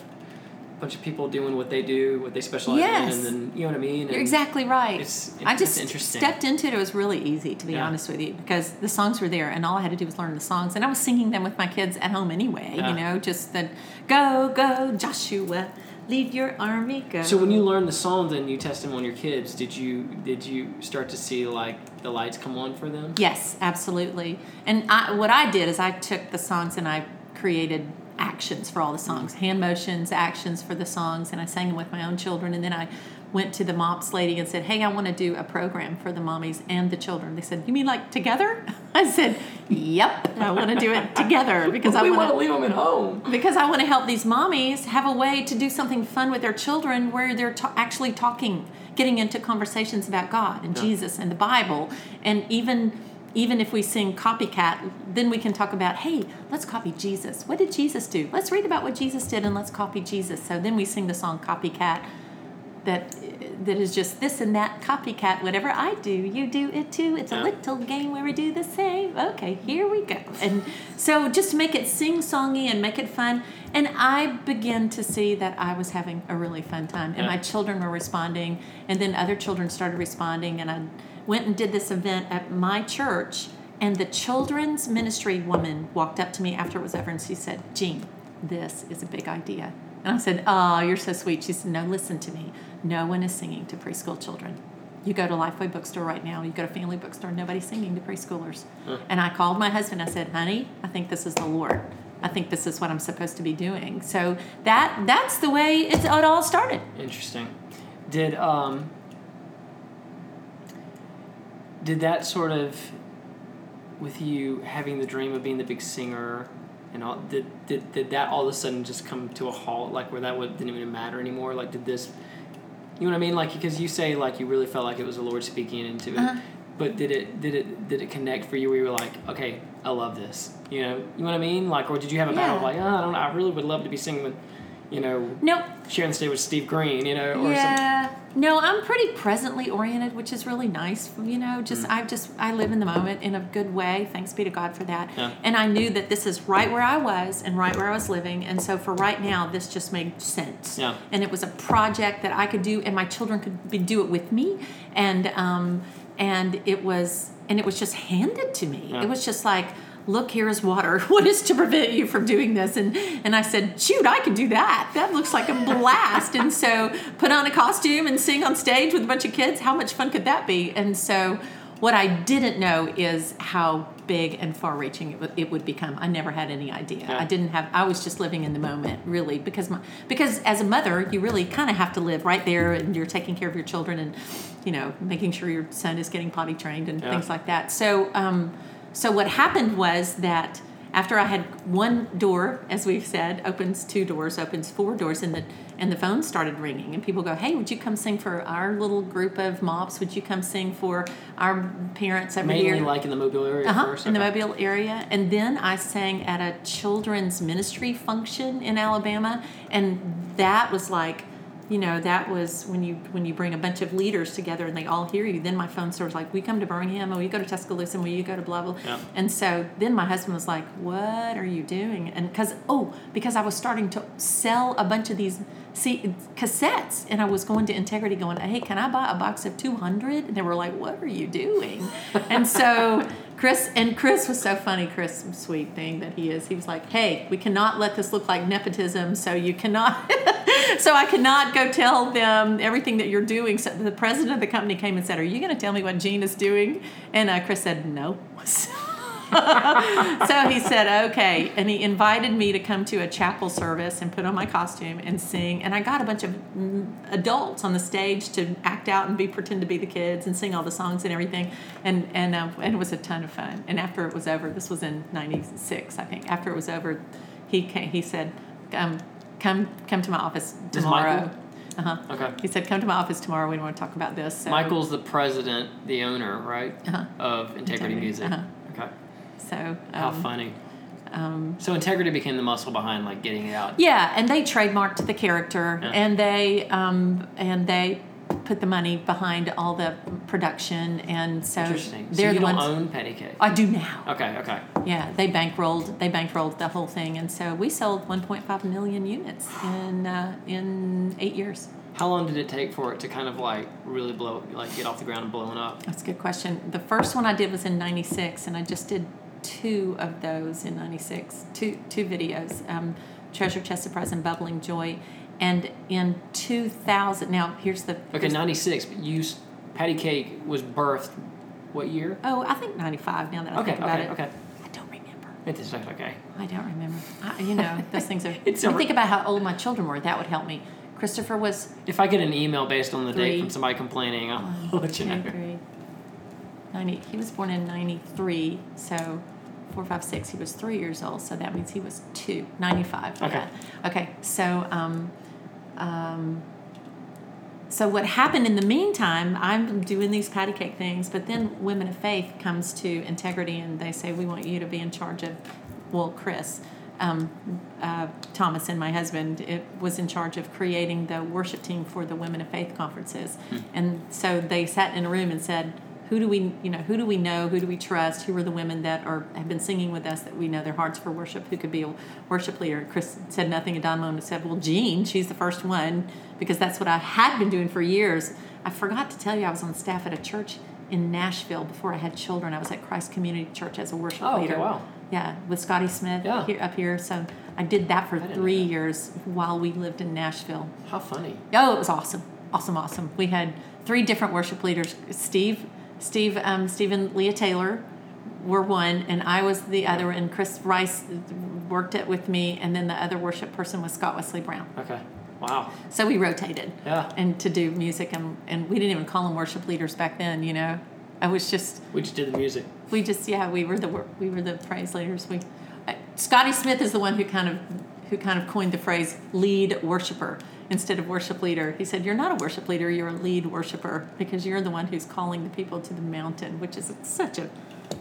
S1: bunch of people doing what they do what they specialize
S2: Yes.
S1: in and then you know what I mean
S2: You're exactly right.
S1: it's- interesting.
S2: I
S1: it's
S2: just
S1: interesting.
S2: stepped into it. It was really easy, to be
S1: Yeah.
S2: honest with you, because the songs were there, and all I had to do was learn the songs, and I was singing them with my kids at home anyway.
S1: Yeah.
S2: You know, just the "Go, go, Joshua, lead your army, go."
S1: So when you learned the songs and you tested them on your kids, did you did you start to see like the lights come on for them?
S2: Yes, absolutely. And I, what I did is I took the songs and I created actions for all the songs, hand motions, actions for the songs, and I sang them with my own children. And then I went to the MOPS lady and said, Hey, I want to do a program for the mommies and the children. They said, You mean like together? (laughs) I said, Yep, I want to do it together because I want
S1: to leave them at home.
S2: because I want to help these mommies have a way to do something fun with their children where they're ta- actually talking, getting into conversations about God and
S1: Yeah.
S2: Jesus and the Bible, and even even if we sing copycat, then we can talk about, hey, let's copy Jesus. What did Jesus do? Let's read about what Jesus did and let's copy Jesus. So then we sing the song copycat that that is just this and that copycat whatever i do you do it too. It's a little game where we do the same. Okay here we go. And so just make it sing songy and make it fun. And i began to see that i was having a really fun time. And
S1: Yeah.
S2: my children were responding. And then other children started responding. And i went and did this event at my church. And the children's ministry woman walked up to me after it was over and she said jean this is a big idea and I said, Oh, you're so sweet. She said, No, listen to me. No one is singing to preschool children. You go to Lifeway Bookstore right now, you go to Family Bookstore, nobody's singing to preschoolers.
S1: Huh.
S2: And I called my husband. I said, Honey, I think this is the Lord. I think this is what I'm supposed to be doing. So that that's the way it's, it all started.
S1: Interesting. Did um did that sort of with you having the dream of being the big singer and all did, did, did that all of a sudden just come to a halt like where that would, didn't even matter anymore? Like did this you know what I mean? Like because you say like you really felt like it was the Lord speaking into it
S2: Uh-huh.
S1: but did it did it did it connect for you where you were like okay I love this you know? You know what I mean? Like or did you have a battle like oh, I don't know I really would love to be singing with you know
S2: Nope.
S1: sharing the stage with Steve Green you know or something
S2: yeah. No, I'm pretty presently oriented, which is really nice. You know, just
S1: Mm.
S2: I just I live in the moment in a good way. Thanks be to God for that.
S1: Yeah.
S2: And I knew that this is right where I was and right where I was living, and so for right now, this just made sense.
S1: Yeah.
S2: And it was a project that I could do, and my children could be, do it with me, and um, and it was and it was just handed to me.
S1: Yeah.
S2: It was just like. Look, here is water. (laughs) What is to prevent you from doing this? And and I said, shoot, I can do that. That looks like a blast. and so put on a costume and sing on stage with a bunch of kids. How much fun could that be? And so what I didn't know is how big and far-reaching it would, it would become. I never had any idea.
S1: Yeah.
S2: I didn't have. I was just living in the moment, really, because my because as a mother, you really kind of have to live right there, and you're taking care of your children, and you know, making sure your son is getting potty trained and
S1: Yeah.
S2: things like that. So, um, so what happened was that after I had one door, as we've said, opens two doors, opens four doors, and the and the phone started ringing, and people go, "Hey, would you come sing for our little group of mops? Would you come sing for our parents over
S1: mainly
S2: here?"
S1: like in the Mobile area
S2: uh-huh,
S1: first
S2: in the. Mobile area. And then I sang at a children's ministry function in Alabama, and that was like, you know, that was when you when you bring a bunch of leaders together and they all hear you. Then my phone starts like, "We come to Birmingham, or you go to Tuscaloosa, will you go to blah blah."
S1: Yeah.
S2: And so then my husband was like, "What are you doing?" And because oh, because I was starting to sell a bunch of these see cassettes, and I was going to Integrity, going, "Hey, can I buy a box of 200? And they were like, "What are you doing?" and so Chris and Chris was so funny. Chris, sweet thing that he is, he was like, "Hey, we cannot let this look like nepotism. So you cannot." (laughs) so I cannot go tell them everything that you're doing. So the president of the company came and said, "Are you going to tell me what Jean is doing?" And uh, Chris said, "No." (laughs) so he said, okay. And he invited me to come to a chapel service and put on my costume and sing. And I got a bunch of adults on the stage to act out and be pretend to be the kids and sing all the songs and everything. And and, uh, and it was a ton of fun. And after it was over, this was in '96, I think. After it was over, he came, he said, um, come come to my office tomorrow. Uh-huh.
S1: Okay.
S2: He said, come to my office tomorrow. We want to talk about this. So,
S1: Michael's the president, the owner, right,
S2: Uh-huh.
S1: of Integrity,
S2: Integrity,
S1: Music.
S2: uh-huh.
S1: Okay.
S2: So
S1: How
S2: um,
S1: funny.
S2: um,
S1: So Integrity became the muscle behind like getting it out.
S2: Yeah, and they trademarked the character,
S1: Yeah.
S2: and they um, and they put the money behind all the production, and so
S1: Interesting. So
S2: they're
S1: you
S2: the
S1: don't
S2: ones.
S1: own Patty Cake.
S2: I do now.
S1: Okay. Okay.
S2: Yeah, they bankrolled they bankrolled the whole thing, and so we sold 1.5 million units in uh, in eight years.
S1: How long did it take for it to kind of like really blow, like get off the ground and blowing up?
S2: That's a good question. The first one I did was in '96, and I just did two of those in '96. Two two videos, um, Treasure Chest Surprise and Bubbling Joy, and in 2000. Now here's the
S1: Okay, ninety six. But you, Patty Cake was birthed. What year?
S2: Oh, I think 95 now that I
S1: Okay.
S2: think about
S1: Okay.
S2: it.
S1: Okay.
S2: I don't remember.
S1: It's okay.
S2: I don't remember. I, you know, those things are. (laughs)
S1: It's
S2: me think about how old my children were. That would help me. Christopher was
S1: If I get an email based on the date from somebody complaining, I'll (laughs) let you
S2: two,
S1: know.
S2: three, 90. He was born in 93, so four, five, six. He was three years old, so that means he was two, 95.
S1: Okay.
S2: Yeah. Okay, so, um, um, so what happened in the meantime, I'm doing these patty cake things, but then Women of Faith comes to Integrity and they say, we want you to be in charge of, well, Chris. Um, uh, Thomas and my husband it was in charge of creating the worship team for the Women of Faith conferences, and so they sat in a room and said, "Who do we, you know, who do we know? Who do we trust? Who are the women that are have been singing with us that we know their hearts for worship? Who could be a worship leader?" Chris said nothing, and Don Moen said, "Well, Jean, she's the first one because that's what I had been doing for years." I forgot to tell you, I was on staff at a church in Nashville before I had children. I was at Christ Community Church as a worship
S1: Oh, okay,
S2: leader.
S1: wow.
S2: Yeah, with Scotty Smith
S1: Yeah.
S2: here up here. So I did that for three
S1: that.
S2: years while we lived in Nashville.
S1: How funny.
S2: Oh, it was awesome, awesome, awesome. We had three different worship leaders. Steve, Steve, um, Stephen Leah Taylor, were one, and I was the other. And Chris Rice worked it with me, and then the other worship person was Scott Wesley Brown.
S1: Okay. Wow.
S2: So we rotated.
S1: Yeah.
S2: And to do music, and and we didn't even call them worship leaders back then. You know, I was just
S1: We just did the music.
S2: we just yeah we were the we were the praise leaders we uh, scotty smith is the one who kind of who kind of coined the phrase lead worshiper instead of worship leader he said you're not a worship leader you're a lead worshiper because you're the one who's calling the people to the mountain which is such a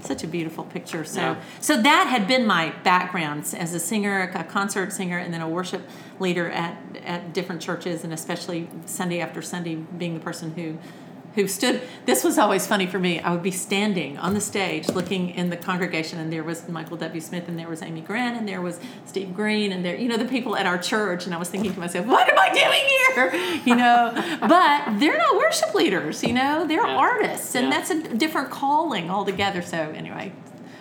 S2: such a beautiful picture so
S1: Yeah.
S2: so that had been my background as a singer a concert singer and then a worship leader at at different churches and especially sunday after sunday being the person who who stood this was always funny for me i would be standing on the stage looking in the congregation and there was michael w smith and there was amy grant and there was steve green and there you know the people at our church and i was thinking to myself what am i doing here (laughs) you know but they're not worship leaders you know they're
S1: Yeah.
S2: artists and
S1: Yeah.
S2: that's a different calling altogether so anyway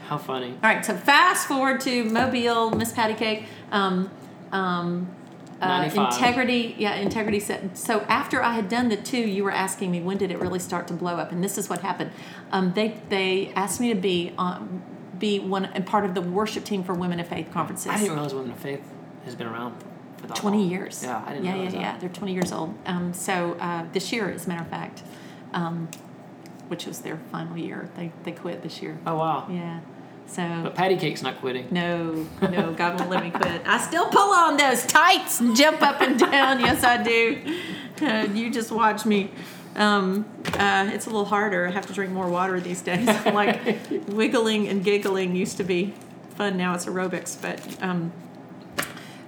S1: How funny.
S2: all right, so fast forward to Mobile, Miss Patty Cake. Um, um, uh, integrity, yeah, integrity said. So after I had done the two, you were asking me when did it really start to blow up, and this is what happened. Um, they they asked me to be on, be one and part of the worship team for Women of Faith conferences.
S1: I didn't realize Women of Faith has been around for that
S2: 20
S1: long.
S2: years.
S1: Yeah, I didn't
S2: yeah,
S1: realize
S2: yeah, yeah.
S1: that.
S2: They're 20 years old. Um, so uh, this year, as a matter of fact, um, which was their final year, they, they quit this year.
S1: Oh wow.
S2: Yeah. So
S1: But Patty Cake's not quitting.
S2: no, no, God won't let me quit. I still pull on those tights and jump up and down. Yes, I do. Uh, you just watch me. Um, uh, it's a little harder. I have to drink more water these days. (laughs) like wiggling and giggling used to be fun. Now it's aerobics. But um,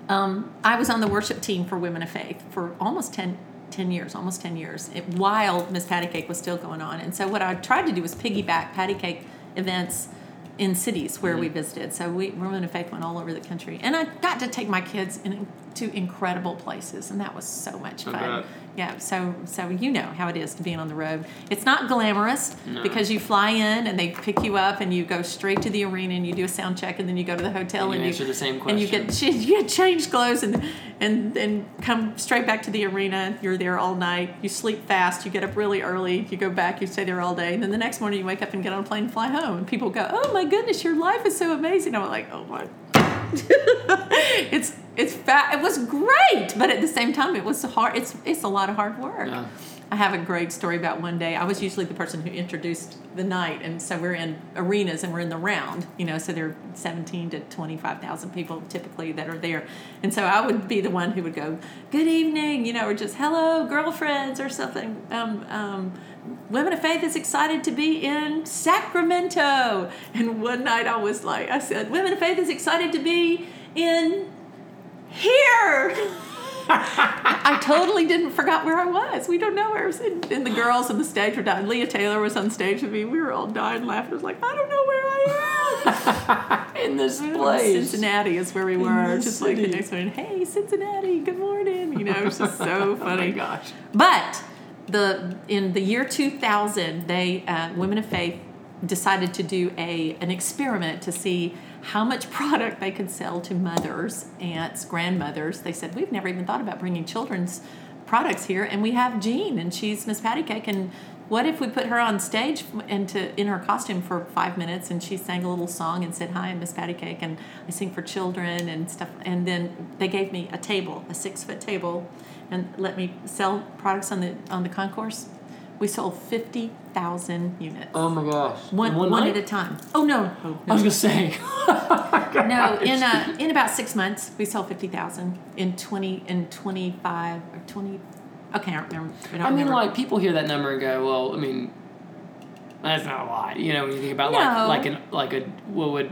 S2: um, I was on the worship team for Women of Faith for almost 10, 10 years, almost 10 years, it, while Miss Patty Cake was still going on. And so what I tried to do was piggyback Patty Cake events in cities where we mm-hmm. visited. So we Women of Faith went all over the country. And I got to take my kids in, to incredible places, and that was so much fun. Yeah, so so you know how it is to be on the road. It's not glamorous
S1: No.
S2: because you fly in and they pick you up and you go straight to the arena and you do a sound check and then you go to the hotel
S1: And
S2: and,
S1: you answer the same
S2: and you get you get changed clothes and and then come straight back to the arena. You're there all night. You sleep fast. You get up really early. You go back. You stay there all day. And then the next morning you wake up and get on a plane and fly home. And people go, "Oh my goodness, your life is so amazing." I'm like, "Oh my." (laughs) it's it's fat. It was great, but at the same time, it was hard. It's it's a lot of hard work.
S1: Yeah.
S2: I have a great story about one day. I was usually the person who introduced the night, and so we're in arenas and we're in the round, you know. So there are seventeen to twenty five thousand people typically that are there, and so I would be the one who would go, "Good evening," you know, or just "Hello, girlfriends" or something. Um, um, Women of Faith is excited to be in Sacramento, and one night I was like, I said, "Women of Faith is excited to be in here." I totally didn't forgot where I was. We don't know where I was. And, and the girls on the stage were dying. Leah Taylor was on stage with me. We were all dying laughing. I was like, I don't know where I am.
S1: In this (laughs) place.
S2: Cincinnati is where we were. Just like the next morning, Hey, Cincinnati, good morning. You know, it was just so (laughs)
S1: Oh my
S2: funny.
S1: gosh.
S2: But the in the year 2000, they uh, Women of Faith decided to do a an experiment to see how much (laughs) product they could sell to mothers, aunts, grandmothers. They said we've never even thought about bringing children's products here, and we have Jean, and she's Miss Patty Cake, and what if we put her on stage and to in her costume for five minutes and she sang a little song and said hi i'm miss patty cake and i sing for children and stuff and then they gave me a table a six foot table and let me sell products on the on the concourse we sold 50000 units
S1: Oh my gosh.
S2: one, one,
S1: night?
S2: at a time oh no oh,
S1: I was gonna say. (laughs)
S2: no, in uh, in about six months, we sold fifty thousand. In twenty, in twenty five or twenty, okay, I don't remember. I, don't
S1: I mean,
S2: remember.
S1: like people hear that number and go, "Well, I mean, that's not a lot." You know, when you think about
S2: No.
S1: like like an like a what would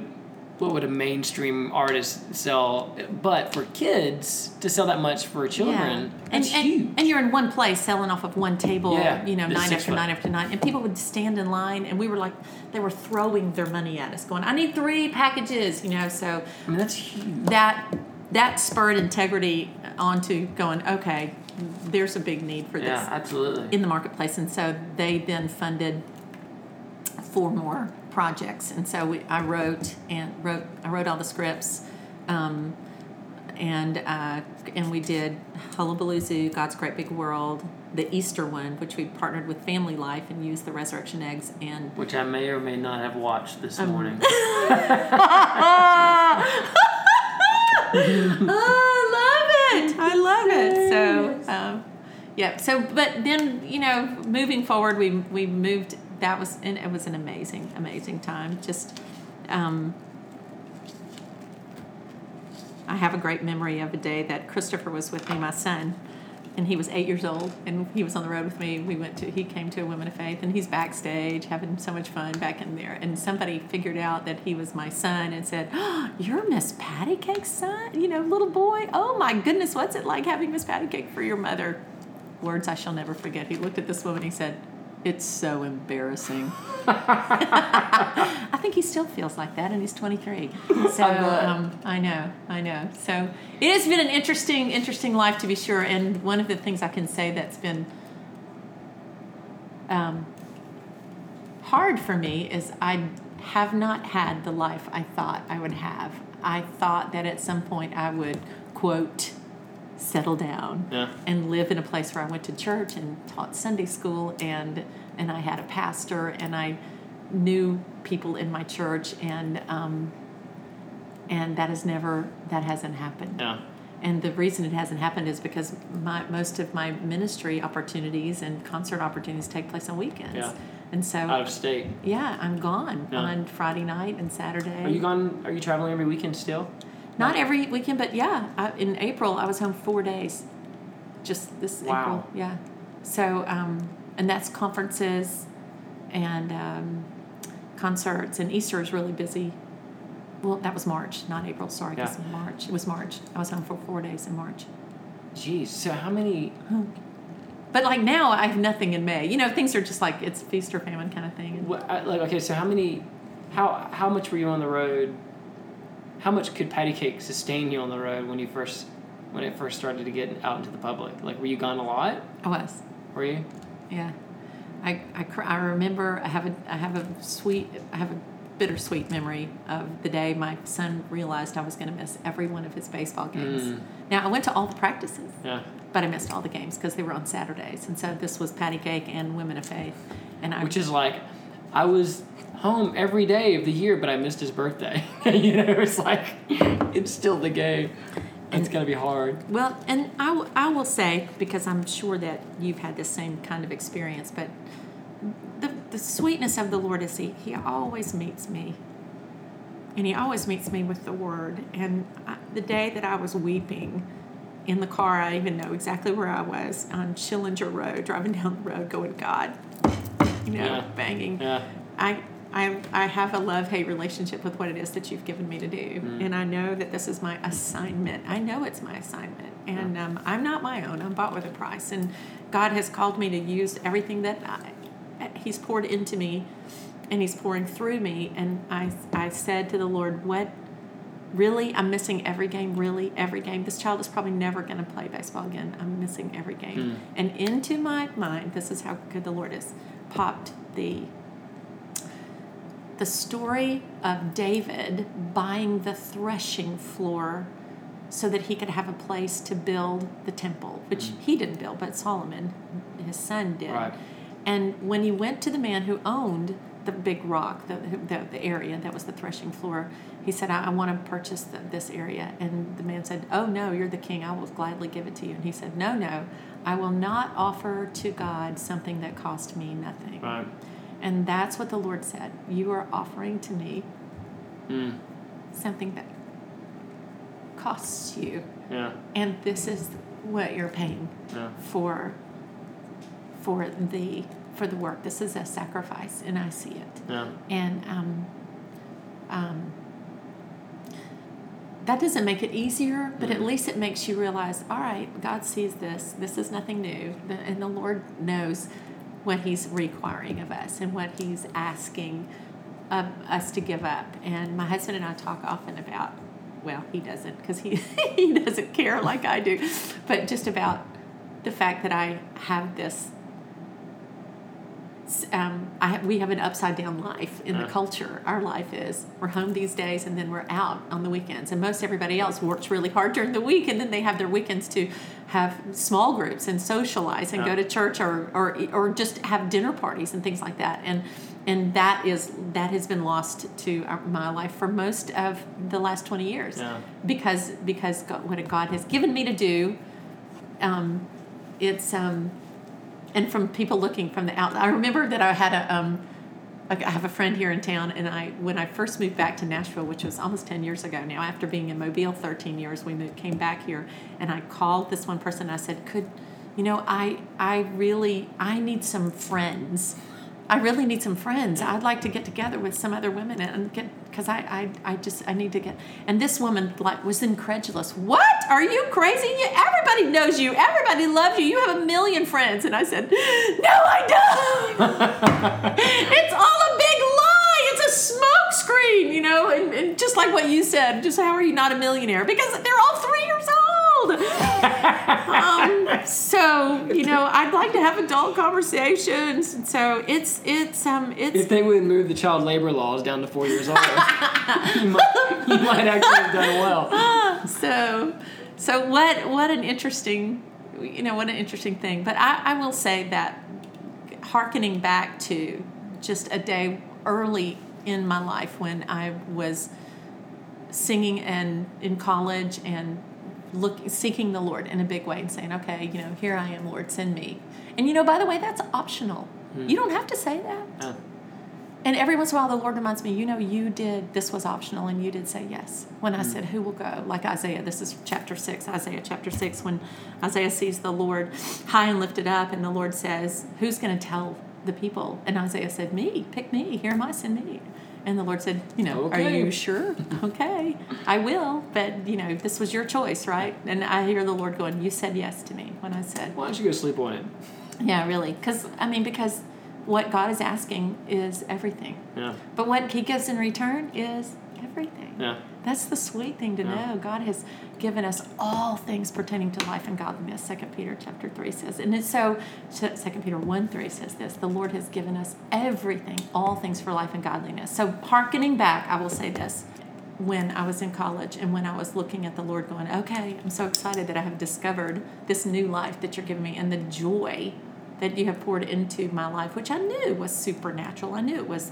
S1: what would a mainstream artist sell? But for kids to sell that much for children,
S2: and,
S1: that's
S2: and,
S1: huge.
S2: and you're in one place selling off of one table,
S1: Yeah,
S2: you know, nine after
S1: foot.
S2: nine after nine, and people would stand in line, and we were like, they were throwing their money at us, going, "I need three packages," you know. So
S1: I mean, that's huge.
S2: that that spurred integrity onto going, okay, there's a big need for this.
S1: Yeah, absolutely.
S2: in the marketplace, and so they then funded four more projects. And so we, I wrote and wrote I wrote all the scripts, um, and uh, and we did Hullabaloo Zoo, God's Great Big World, the Easter one, which we partnered with Family Life and used the resurrection eggs and.
S1: Which I may or may not have watched this
S2: Um,
S1: morning. (laughs) (laughs)
S2: oh, I love it. I love it. So, um, yeah. So, but then you know, moving forward, we we moved. That was and it was an amazing, amazing time. Just, um, I have a great memory of a day that Christopher was with me, my son. And he was eight years old, and he was on the road with me. We went to, he came to a Women of Faith, and he's backstage having so much fun back in there. And somebody figured out that he was my son and said, oh, (gasps) You're Miss Patty Cake's son? You know, little boy? Oh my goodness, what's it like having Miss Patty Cake for your mother? Words I shall never forget. He looked at this woman, he said, It's so embarrassing. (laughs) I think he still feels like that, and he's 23. So
S1: I
S2: um, I know, I know. So it has been an interesting, interesting life to be sure. And one of the things I can say that's been um, hard for me is I have not had the life I thought I would have. I thought that at some point I would quote settle down
S1: Yeah.
S2: and live in a place where I went to church and taught Sunday school and and I had a pastor and I knew people in my church and um, and that has never that hasn't happened.
S1: Yeah.
S2: And the reason it hasn't happened is because my most of my ministry opportunities and concert opportunities take place on weekends.
S1: Yeah.
S2: And so
S1: Out of state.
S2: yeah, I'm gone
S1: Yeah.
S2: on Friday night and Saturday.
S1: Are you gone? Are you traveling every weekend still?
S2: Not every weekend, but yeah. I, in April, I was home four days. Just this
S1: Wow.
S2: April, yeah. So, um, and that's conferences and um, concerts, and Easter is really busy. Well, that was March, not April. Sorry,
S1: Yeah.
S2: March. It was March. I was home for four days in March.
S1: Jeez. So how many?
S2: But like now, I have nothing in May. You know, things are just like it's feast or famine kind of thing.
S1: What, I- like okay, so how many? How how much were you on the road? How much could patty cake sustain you on the road when you first when it first started to get out into the public? Like, were you gone a lot?
S2: I was.
S1: Were you?
S2: Yeah, I, I, cr- I remember I have a I have a sweet I have a bittersweet memory of the day my son realized I was going to miss every one of his baseball games.
S1: Mm.
S2: Now I went to all the practices,
S1: Yeah.
S2: but I missed all the games because they were on Saturdays, and so this was Patty Cake and Women of Faith, and I
S1: Which is like, I was home every day of the year, but I missed his birthday. (laughs) you know, it's like it's still the game. It's gonna be hard.
S2: Well, and I, w- I will say, because I'm sure that you've had the same kind of experience, but the, the sweetness of the Lord is He, he always meets me. And He always meets me with the Word. And I, the day that I was weeping in the car, I even know exactly where I was on Schillinger Road, driving down the road, going, God, you know,
S1: Yeah.
S2: banging.
S1: Yeah.
S2: I, I, I have a love hate relationship with what it is that you've given me to do.
S1: Mm.
S2: And I know that this is my assignment. I know it's my assignment. And um, I'm not my own, I'm bought with a price. And God has called me to use everything that I, He's poured into me and He's pouring through me. And I, I said to the Lord, What? Really? I'm missing every game, really? Every game. This child is probably never going to play baseball again. I'm missing every game.
S1: Mm.
S2: And into my mind, this is how good the Lord is, popped the the story of David buying the threshing floor so that he could have a place to build the temple, which mm. he didn't build, but Solomon, his son, did.
S1: Right.
S2: And when he went to the man who owned the big rock, the, the, the area that was the threshing floor, he said, I, I want to purchase the, this area. And the man said, Oh, no, you're the king. I will gladly give it to you. And he said, No, no, I will not offer to God something that cost me nothing.
S1: Right.
S2: And that's what the Lord said. You are offering to me
S1: Mm.
S2: something that costs you.
S1: Yeah.
S2: And this is what you're paying
S1: Yeah.
S2: for for the for the work. This is a sacrifice and I see it.
S1: Yeah.
S2: And um, um, that doesn't make it easier, but at
S1: Mhm.
S2: least it makes you realize, all right, God sees this. This is nothing new, The- and the Lord knows what He's requiring of us and what He's asking of us to give up. And my husband and I talk often about, well, he doesn't because he (laughs) he doesn't care like I do, but just about the fact that I have this um, I have, we have an upside down life in
S1: Yeah.
S2: the culture. Our life is we're home these days and then we're out on the weekends. And most everybody else works really hard during the week and then they have their weekends to have small groups and socialize and
S1: Yeah.
S2: go to church or, or or just have dinner parties and things like that. And and that is that has been lost to our, my life for most of the last twenty years
S1: Yeah.
S2: because because God, what God has given me to do. Um, it's um, and from people looking from the out. I remember that I had a um, I have a friend here in town, and I when I first moved back to Nashville, which was almost ten years ago now, after being in Mobile thirteen years, we moved came back here, and I called this one person. I said, "Could, you know, I I really I need some friends." I really need some friends. I'd like to get together with some other women and get because I, I I just I need to get. And this woman like was incredulous. What are you crazy? You, everybody knows you. Everybody loves you. You have a million friends. And I said, No, I don't. (laughs) it's all a big lie. It's a smoke screen, you know. And, and just like what you said, just how are you not a millionaire? Because they're all three years old. Um, so you know, I'd like to have adult conversations. And so it's it's um it's
S1: If they would move the child labor laws down to four years old, you, might, you might actually have done well. (laughs)
S2: so so what what an interesting you know what an interesting thing but i, I will say that hearkening back to just a day early in my life when i was singing and in college and look seeking the lord in a big way and saying okay you know here i am lord send me and you know by the way that's optional hmm. you don't have to say that and every once in a while, the Lord reminds me, you know, you did, this was optional, and you did say yes. When I hmm. said, who will go? Like Isaiah, this is chapter 6, Isaiah chapter 6, when Isaiah sees the Lord high and lifted up, and the Lord says, who's going to tell the people? And Isaiah said, me, pick me, here am I, send me. And the Lord said, you know, are you sure? (laughs) okay, I will, but, you know, this was your choice, right? And I hear the Lord going, you said yes to me when I said,
S1: Why don't you go sleep on it?
S2: yeah, really. Because, I mean, because what God is asking is everything.
S1: Yeah.
S2: But what he gives in return is everything.
S1: Yeah.
S2: That's the sweet thing to
S1: Yeah.
S2: know. God has given us all things pertaining to life and godliness. Second Peter chapter three says, and it's so. Second Peter one three says this: the Lord has given us everything, all things for life and godliness. So, hearkening back, I will say this: when I was in college and when I was looking at the Lord, going, "Okay, I'm so excited that I have discovered this new life that you're giving me, and the joy." That you have poured into my life, which I knew was supernatural. I knew it was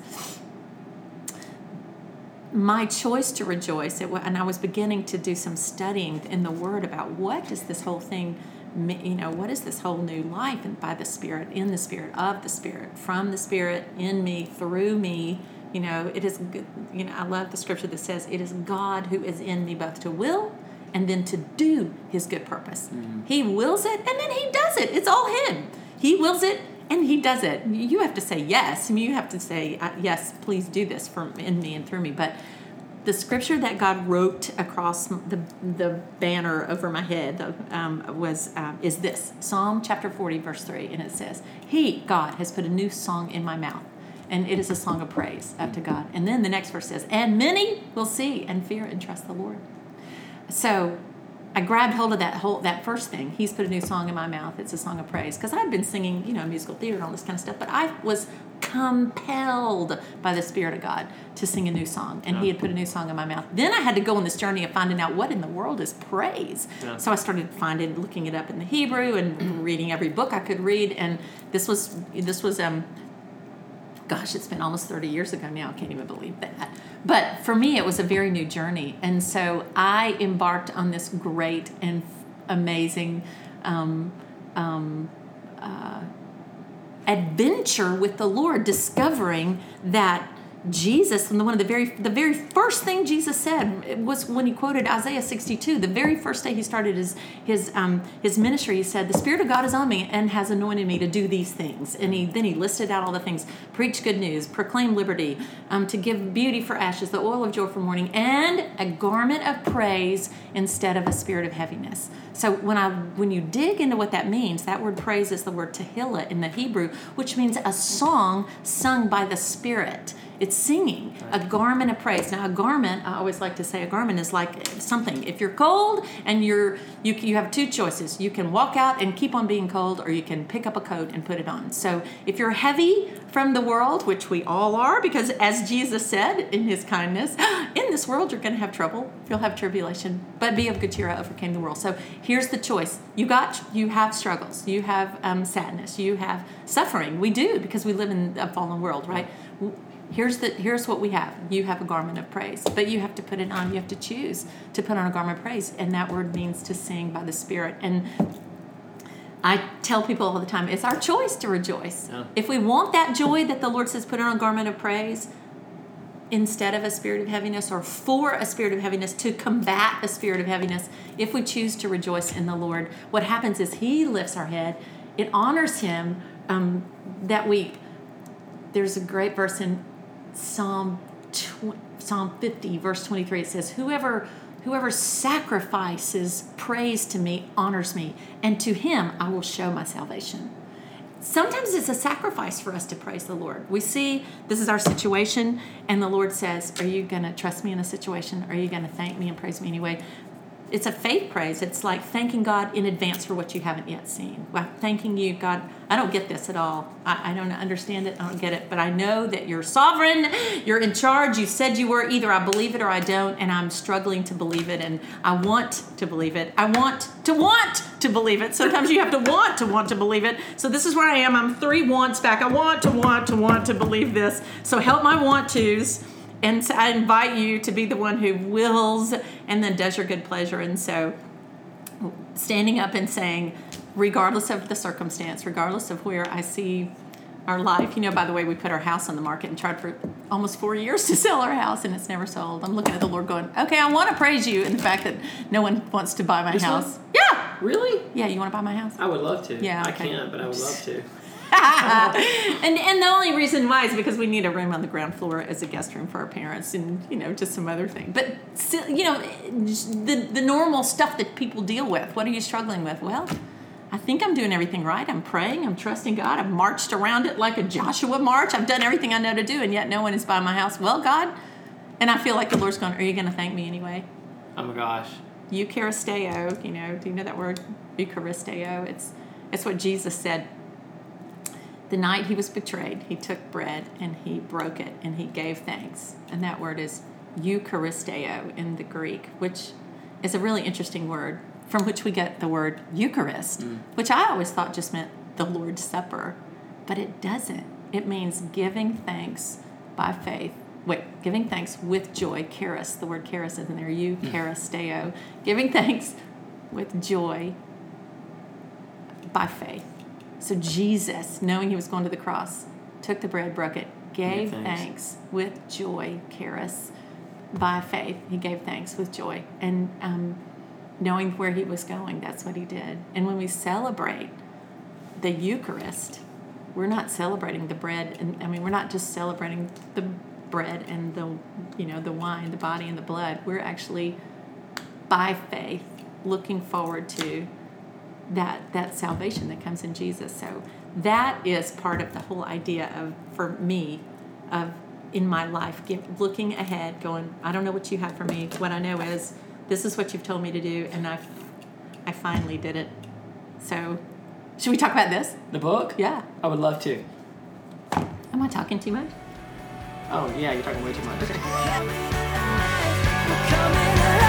S2: my choice to rejoice it and i was beginning to do some studying in the word about what does this whole thing you know what is this whole new life and by the spirit in the spirit of the spirit from the spirit in me through me. You know it is you know i love the scripture that says it is god who is in me both to will and then to do his good purpose. Mm-hmm. He wills it and then he does it. It's all him. He wills it and he does it. You have to say yes. I mean, you have to say uh, yes. Please do this for in me and through me. But the scripture that God wrote across the the banner over my head um, was um, is this Psalm chapter forty verse three, and it says, "He God has put a new song in my mouth." And it is a song of praise up to God. And then the next verse says, And many will see and fear and trust the Lord. So I grabbed hold of that whole that first thing. He's put a new song in my mouth. It's a song of praise because I'd been singing, you know, musical theater and all this kind of stuff, but I was compelled by the Spirit of God to sing a new song, and He had put a new song in my mouth. Then I had to go on this journey of finding out what in the world is praise.
S1: Yeah.
S2: So I started finding, looking it up in the Hebrew, and reading every book I could read. And this was this was um, gosh, it's been almost 30 years ago now. I can't even believe that. But for me, it was a very new journey. And so I embarked on this great and amazing um, um, uh, adventure with the Lord, discovering that Jesus, and the one of the very the very first thing Jesus said was when he quoted Isaiah 62. The very first day he started his his um, his ministry, he said, "The Spirit of God is on me and has anointed me to do these things." And he then he listed out all the things: preach good news, proclaim liberty, um, to give beauty for ashes, the oil of joy for mourning, and a garment of praise instead of a spirit of heaviness. So when I when you dig into what that means, that word praise is the word tehillah in the Hebrew, which means a song sung by the Spirit. It's singing, a garment of praise. Now, a garment, I always like to say, a garment is like something. If you're cold and you're you you have two choices. You can walk out and keep on being cold, or you can pick up a coat and put it on. So, if you're heavy from the world, which we all are, because as Jesus said in His kindness, (gasps) in this world you're going to have trouble. You'll have tribulation, but be of good cheer. I overcame the world. So here's the choice. You got you have struggles. You have um, sadness. You have suffering. We do because we live in a fallen world, right? Here's the here's what we have you have a garment of praise but you have to put it on you have to choose to put on a garment of praise and that word means to sing by the spirit and I tell people all the time, it's our choice to rejoice.
S1: Yeah.
S2: If we want that joy that the Lord says, put on a garment of praise instead of a spirit of heaviness or for a spirit of heaviness to combat a spirit of heaviness, if we choose to rejoice in the Lord, what happens is He lifts our head. It honors Him um, that we. There's a great verse in Psalm tw- Psalm 50, verse 23. It says, "Whoever whoever sacrifices praise to me honors me, and to him I will show my salvation." Sometimes it's a sacrifice for us to praise the Lord. We see this is our situation, and the Lord says, Are you going to trust me in a situation? Are you going to thank me and praise me anyway? It's a faith praise. It's like thanking God in advance for what you haven't yet seen. Well, thanking you, God. I don't get this at all. I, I don't understand it. I don't get it. But I know that you're sovereign. You're in charge. You said you were. Either I believe it or I don't. And I'm struggling to believe it. And I want to believe it. I want to want to believe it. Sometimes you have to want to want to believe it. So this is where I am. I'm three wants back. I want to want to want to believe this. So help my want tos and so I invite you to be the one who wills and then does your good pleasure. And so, standing up and saying, regardless of the circumstance, regardless of where I see our life, you know, by the way, we put our house on the market and tried for almost four years to (laughs) sell our house and it's never sold. I'm looking at the Lord going, okay, I want to praise you in the fact that no one wants to buy my
S1: This
S2: house.
S1: one?
S2: Yeah.
S1: Really?
S2: Yeah, you want to buy my house?
S1: I would love to.
S2: Yeah,
S1: I can't, but I would love to. (laughs)
S2: and and the only reason why is because we need a room on the ground floor as a guest room for our parents and you know just some other thing but still, you know the the normal stuff that people deal with what are you struggling with well I think I'm doing everything right. I'm praying. I'm trusting God. I've marched around it like a Joshua march. I've done everything I know to do, and yet no one is by my house. Well, God, and I feel like the Lord's going, Are you going to thank me anyway?
S1: Oh my gosh.
S2: Eucharisteo, you know, do you know that word? Eucharisteo. It's it's what Jesus said. The night he was betrayed, he took bread and he broke it and he gave thanks. And that word is Eucharisteo in the Greek, which is a really interesting word from which we get the word Eucharist, mm. which I always thought just meant the Lord's Supper, but it doesn't. It means giving thanks by faith. Wait, giving thanks with joy. Charis, the word charis is in there. Eucharisteo. Mm. Giving thanks with joy by faith. So Jesus, knowing he was going to the cross, took the bread, broke it, gave thanks.
S1: thanks.
S2: with joy, charis, by faith. He gave thanks with joy. And um, knowing where he was going, that's what he did. And when we celebrate the Eucharist, we're not celebrating the bread and I mean we're not just celebrating the bread and the you know the wine, the body and the blood. We're actually by faith looking forward to that that salvation that comes in Jesus. So that is part of the whole idea of for me of in my life give, looking ahead going I don't know what you have for me. What I know is this is what you've told me to do and I I finally did it. So, should we talk about this?
S1: The book?
S2: Yeah.
S1: I would love to.
S2: Am I talking too much?
S1: Oh, yeah, you're talking way too much.
S2: Okay. (laughs)